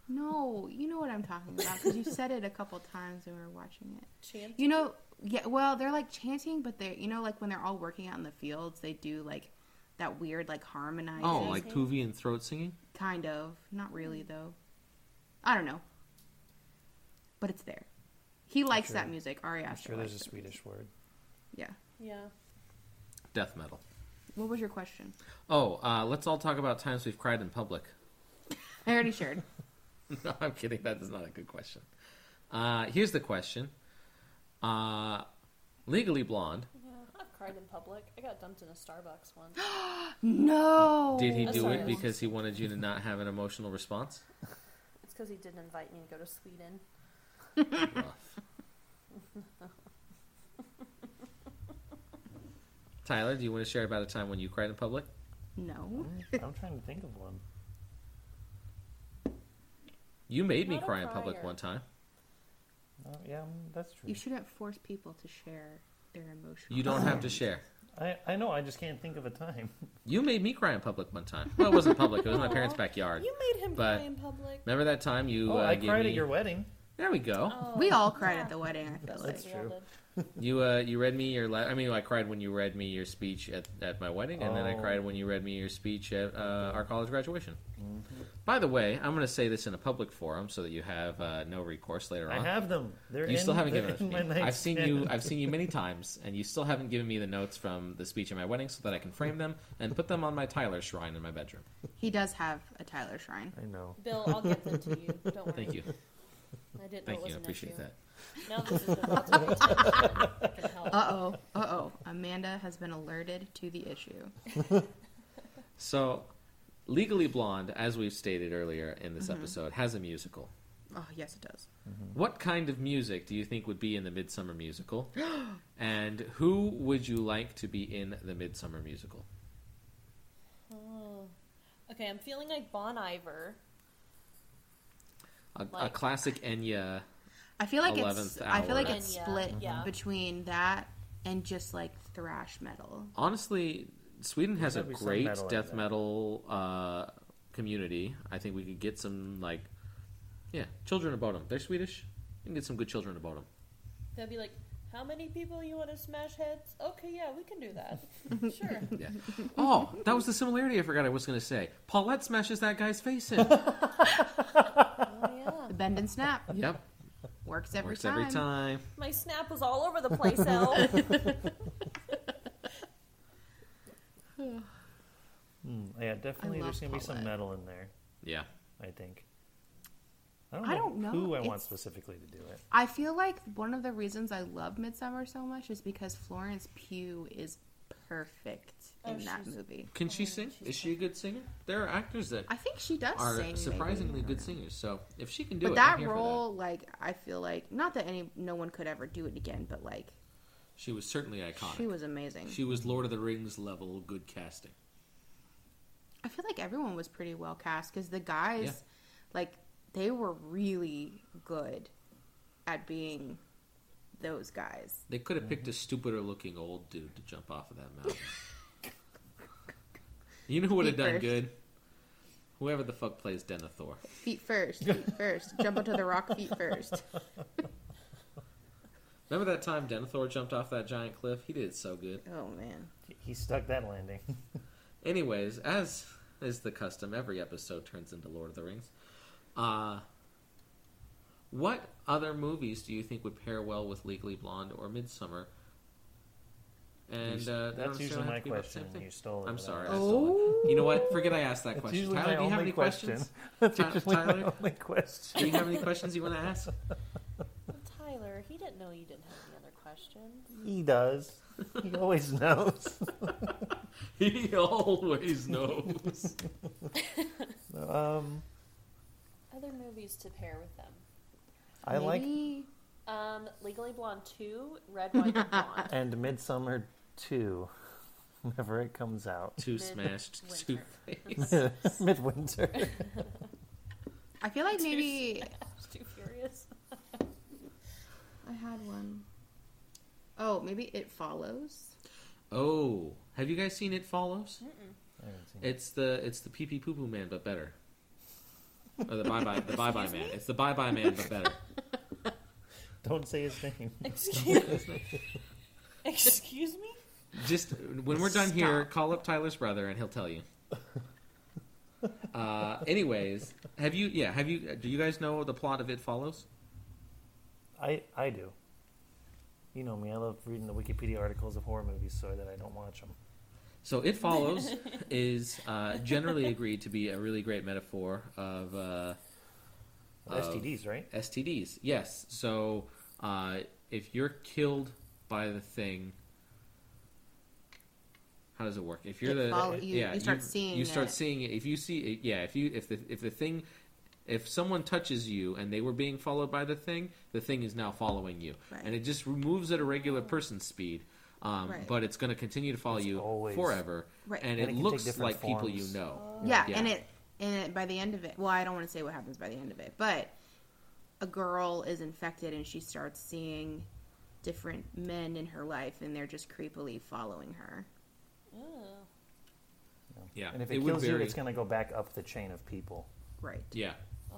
No, you know what I'm talking about because you said it a couple times when we were watching it. Chant? You know, yeah. Well, they're like chanting, but they're you know like when they're all working out in the fields, they do like that weird like harmonizing. Oh, like Tuvan throat singing. kind of. Not really though. I don't know, but it's there. He likes sure- that music. Ari I'm sure there's a Swedish word. Yeah. Yeah. Death metal. What was your question? Oh, uh, let's all talk about times we've cried in public. I already shared. no, I'm kidding. That is not a good question. Uh, here's the question. Uh, Legally Blonde. Yeah. I've cried in public. I got dumped in a Starbucks once. No. Did he do it because he wanted you to not have an emotional response? it's because he didn't invite me to go to Sweden. Rough. Tyler, do you want to share about a time when you cried in public? No. I'm trying to think of one. You made me Not a cry in public one time. Oh, yeah, mm, that's true. You shouldn't force people to share their emotions. You don't have to share. I, I know, I just can't think of a time. You made me cry in public one time. Well, it wasn't public. It was my parents' backyard. You made him But- cry in public. Remember that time you? oh, uh, I gave cried me... at your wedding. There we go. Oh, We all cried yeah. at the wedding. I feel Yes, like. that's true. You uh, you read me your. La- I mean, I cried when you read me your speech at, at my wedding, and then I Oh. cried when you read me your speech at uh, our college graduation. Mm-hmm. By the way, I'm going to say this in a public forum so that you have uh, no recourse later on. I have them. They're you in, still haven't given it to in me. I've seen you. I've seen you many times, and you still haven't given me the notes from the speech at my wedding, so that I can frame them and put them on my Tyler shrine in my bedroom. He does have a Tyler shrine. I know. Bill, I'll get them to you. Don't worry. Thank you. I didn't Thank know it you. I was an appreciate issue. that. Now this is about to be tension. I can help. Uh oh. Uh oh. Amanda has been alerted to the issue. So, Legally Blonde, as we've stated earlier in Mm-hmm. this episode, has a musical. Oh yes, it does. What kind of music do you think would be in the Midsommar Musical? and who would you like to be in the Midsommar Musical? Oh. Okay, I'm feeling like Bon Iver. A, a classic Enya. I feel like it's. 11th I feel like it's And yeah, split yeah. between that and just like thrash metal. Honestly, Sweden has a gotta be some great metal death there. metal uh, community. I think we could get some, like, yeah, Children of Bodom. They're Swedish. We can get some good Children of Bodom. They'll be like, "How many people you want to smash heads?" Okay, yeah, we can do that. sure. Yeah. Oh, that was the similarity I forgot I was going to say. Paulette smashes that guy's face in. Oh yeah. The bend and snap yep. works every Works time. every time. My snap was all over the place, Elle. Hmm, yeah, definitely. There's love gonna be some Paulette. metal in there. Yeah. I think. I don't know, I don't know. who I want specifically to do it. I feel like one of the reasons I love Midsommar so much is because Florence Pugh is perfect Oh, in that movie. Can she sing? Is she a good singer? There are actors that I think she does are sing. surprisingly maybe. Good singers. So if she can do But it, that I'm here for role, like, I feel like not that any no one could ever do it again, but like she was certainly iconic. she was amazing. She was Lord of the Rings level good casting. I feel like everyone was pretty well cast because the guys, Yeah. like, they were really good at being those guys. They could have picked a mhm. stupider looking old dude to jump off of that mountain. you know who would have done first. good? Whoever the fuck plays Denethor. Feet first, feet first. Jump onto the rock feet first. Remember that time Denethor jumped off that giant cliff? He did so good. Oh man. He- He stuck that landing. Anyways, as is the custom, every episode turns into Lord of the Rings. Uh, what other movies do you think would pair well with Legally Blonde or Midsommar? And uh, that's usually my to be about the question. You stole it. I'm sorry. I stole it. You know what? Forget I asked that That's question. Tyler, do you have any question. questions? That's Ty- usually Tyler? my only question. Do you have any questions you want to ask? Tyler, he didn't know you didn't have any other questions. He does. He always knows. he always knows. Um, Other movies to pair with them. I like Um, Legally Blonde 2, Red, White, and Blonde. and Midsommar two, whenever it comes out, Two smashed winter. toothpaste. midwinter. I feel like maybe Too Furious. I had one. Oh, maybe it follows. Oh, have you guys seen It Follows? I haven't seen it. It's the it's the pee pee poo poo man, but better. Or the bye bye the bye bye man. It's the bye bye man, but better. Don't say his name. Excuse me. Excuse me? Just when we're done here, call up Tyler's brother and he'll tell you. Uh, anyways, have you? Yeah, have you? Do you guys know the plot of It Follows? I I do. You know me. I love reading the Wikipedia articles of horror movies so that I don't watch them. So It Follows is uh, generally agreed to be a really great metaphor of uh, Of- STDs, right? STDs. Yes. So uh, if you're killed by the thing, how does it work? If you're It the follow- you- yeah, you start seeing you start it. seeing it. If you see it, yeah, if you if the if the thing if someone touches you and they were being followed by the thing, the thing is now following you, Right. and it just moves at a regular person's speed. Um, Right. But it's going to continue to follow It's you always- four Right. and, And it it, looks different like people you forms. know. Yeah, Yeah. and it and it, by the end of it, well, I don't want to say what happens by the end of it, but a girl is infected and she starts seeing different men in her life, and they're just creepily following her. Ooh. Yeah, And if it, it would kills you, it's going to go back up the chain of people. Right. Yeah. Oh.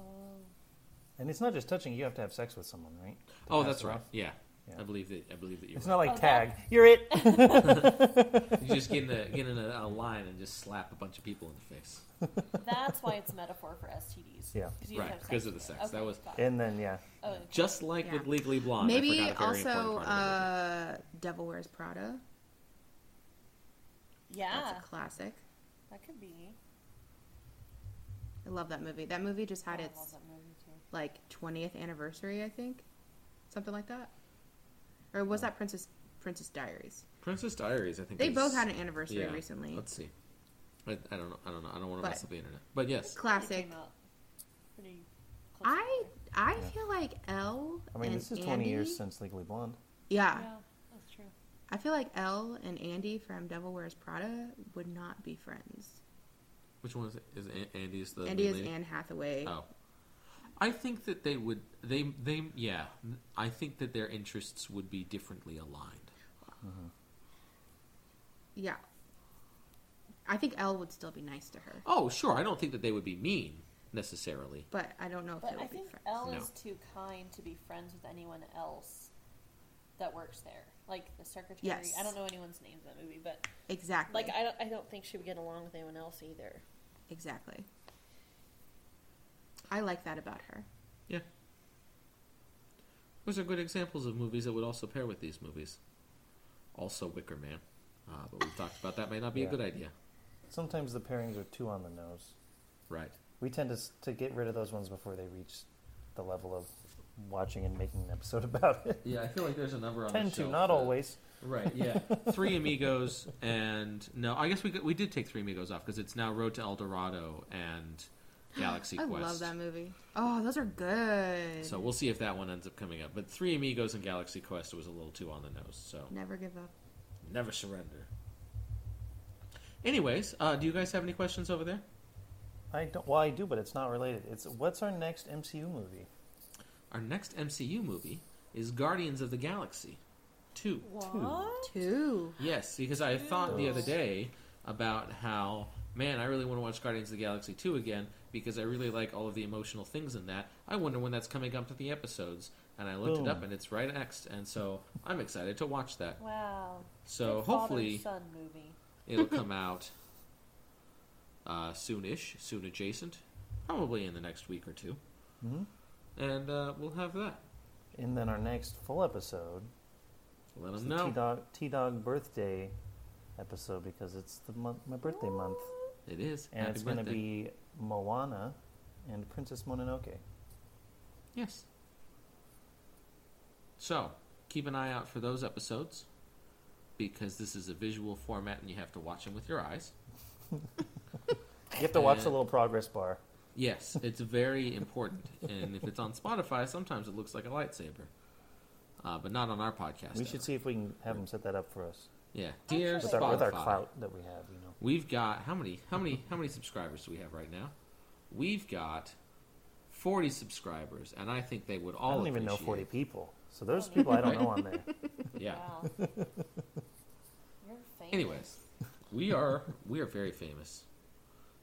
And it's not just touching; you have to have sex with someone, right? To Oh, that's it right. off? Yeah. Yeah. I believe that. I believe that you're. It's right. not like Oh, tag. You're it. You just get in a get in a, a line and just slap a bunch of people in the face. That's why it's a metaphor for STDs. Yeah. 'Cause you Right, because of the with it. sex. That was- and then yeah, Oh, Just like Yeah. with Legally Blonde. Maybe forgot very also part uh, Devil Wears Prada. yeah, That's a classic. that could be. I love that movie. That movie just had Oh, I its love that movie too. like 20th anniversary, I think, something like that. Or was that Princess Princess Diaries? Princess Diaries. I think They is- both had an anniversary yeah. recently. Let's see. I, I don't know. I don't know. I don't want to But- mess up the internet. But yes, Classic. came out pretty I I Yeah. feel like Elle I mean, and this is Andy, 20 years since Legally Blonde. Yeah. Yeah, that's true. I feel like Elle and Andy from Devil Wears Prada would not be friends. which one is it? Is An- Andy's the Andy is lady? Anne Hathaway. Oh, I think that they would. They they yeah. I think that their interests would be differently aligned. Uh-huh. Yeah. I think Elle would still be nice to her, Oh sure. I don't think that they would be mean necessarily. but I don't know if But they I would be think friends. Elle No. is too kind to be friends with anyone else that works there. Like the secretary. Yes. I don't know anyone's names in that movie, but Exactly. like I don't, I don't think she would get along with anyone else either. exactly. I like that about her. Yeah. Those are good examples of movies that would also pair with these movies. Also, Wicker Man. Uh, but we've talked about that may not be Yeah. a good idea. Sometimes the pairings are too on the nose. Right. We tend to to get rid of those ones before they reach the level of watching and making an episode about it. Yeah, I feel like there's a number on Tend the to, not that- always. Right. Yeah. Three Amigos and no, I guess we we did take Three Amigos off because it's now Road to El Dorado and Galaxy I Quest. I love that movie. Oh, those are good. So we'll see if that one ends up coming up. But Three Amigos and Galaxy Quest was a little too on the nose. So Never give up. never surrender. Anyways, uh, do you guys have any questions over there? I don't. Well, I do, but it's not related. It's what's our next MCU movie? Our next MCU movie is Guardians of the Galaxy 2. What? Two. Yes, because I thought the other day about how, man, I really want to watch Guardians of the Galaxy 2 again because I really like all of the emotional things in that. I wonder when that's coming up to the episodes. And I looked it up and it's right next. And so I'm excited to watch that. Wow. So Good hopefully father-son movie. it'll come out uh, soonish, soon adjacent, probably in the next week or two. Mhm. And uh, we'll have that. And then our next full episode Let is them the know. T Dog T Dog birthday episode because it's the month, my birthday month, It is. and Happy it's going to be Moana and Princess Mononoke. Yes. So, keep an eye out for those episodes because this is a visual format and you have to watch them with your eyes. You have to watch the Uh, little progress bar. Yes, it's very important. And if it's on Spotify, sometimes it looks like a lightsaber. Uh, but not on our podcast. We ever. should see if we can have them set that up for us Yeah, dear with Spotify. our, with our clout that we have. You know, We've got how many? How many? How many subscribers do we have right now? We've got forty subscribers, and I think they would all. I don't even know forty people, so there's people I don't know on there. Yeah. Wow. You're famous. Anyways, we are we are very famous.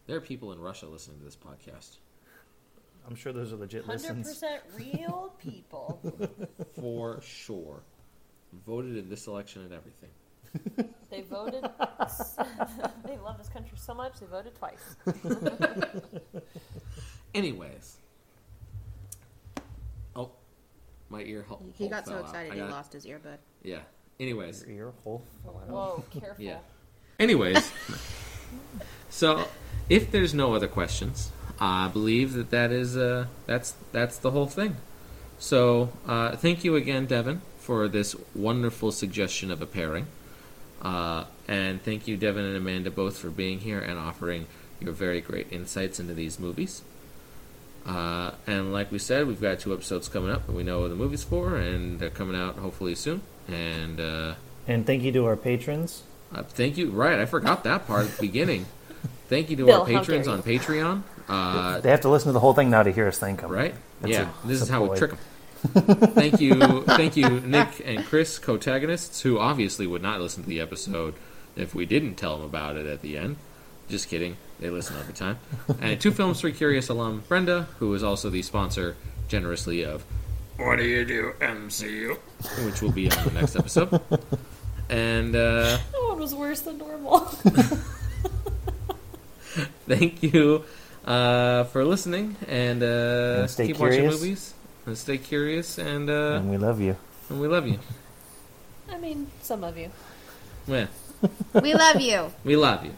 There are people in Russia listening to this podcast I'm sure those are legit hundred listens. percent real people. for sure. Voted in this election and everything. They voted. they love this country so much they voted twice. Anyways. Oh, my ear hole. He hole got so fell out. excited I he got lost his earbud. Yeah. Anyways. Your ear hole. Whoa, careful. Yeah. Anyways, so if there's no other questions, I believe that that is uh, that's that's the whole thing. So uh, thank you again, Devin, for this wonderful suggestion of a pairing, uh, and thank you, Devin and Amanda, both for being here and offering your very great insights into these movies. Uh, and like we said, we've got two episodes coming up, and we know what the movie's for, and they're coming out hopefully soon. And uh, And thank you to our patrons. uh, thank you. Right, I forgot that part at the beginning. Thank you to Bill, our patrons on Patreon. Uh, They have to listen to the whole thing now to hear us thank them. right? That's yeah, a- this is a how we trick them. Thank you, thank you, Nick and Chris, co-tagonists, who obviously would not listen to the episode if we didn't tell them about it at the end. Just kidding. They listen every time. And Two Films for Curious alum Brenda, who is also the sponsor generously of What Do You Do MCU, which will be on the next episode. And uh, That one was worse than normal. thank you uh, for listening and, uh, And stay keep watching curious. movies and stay curious and, uh, And we love you. and we love you. I mean, some of you. Yeah, We love you. we love you.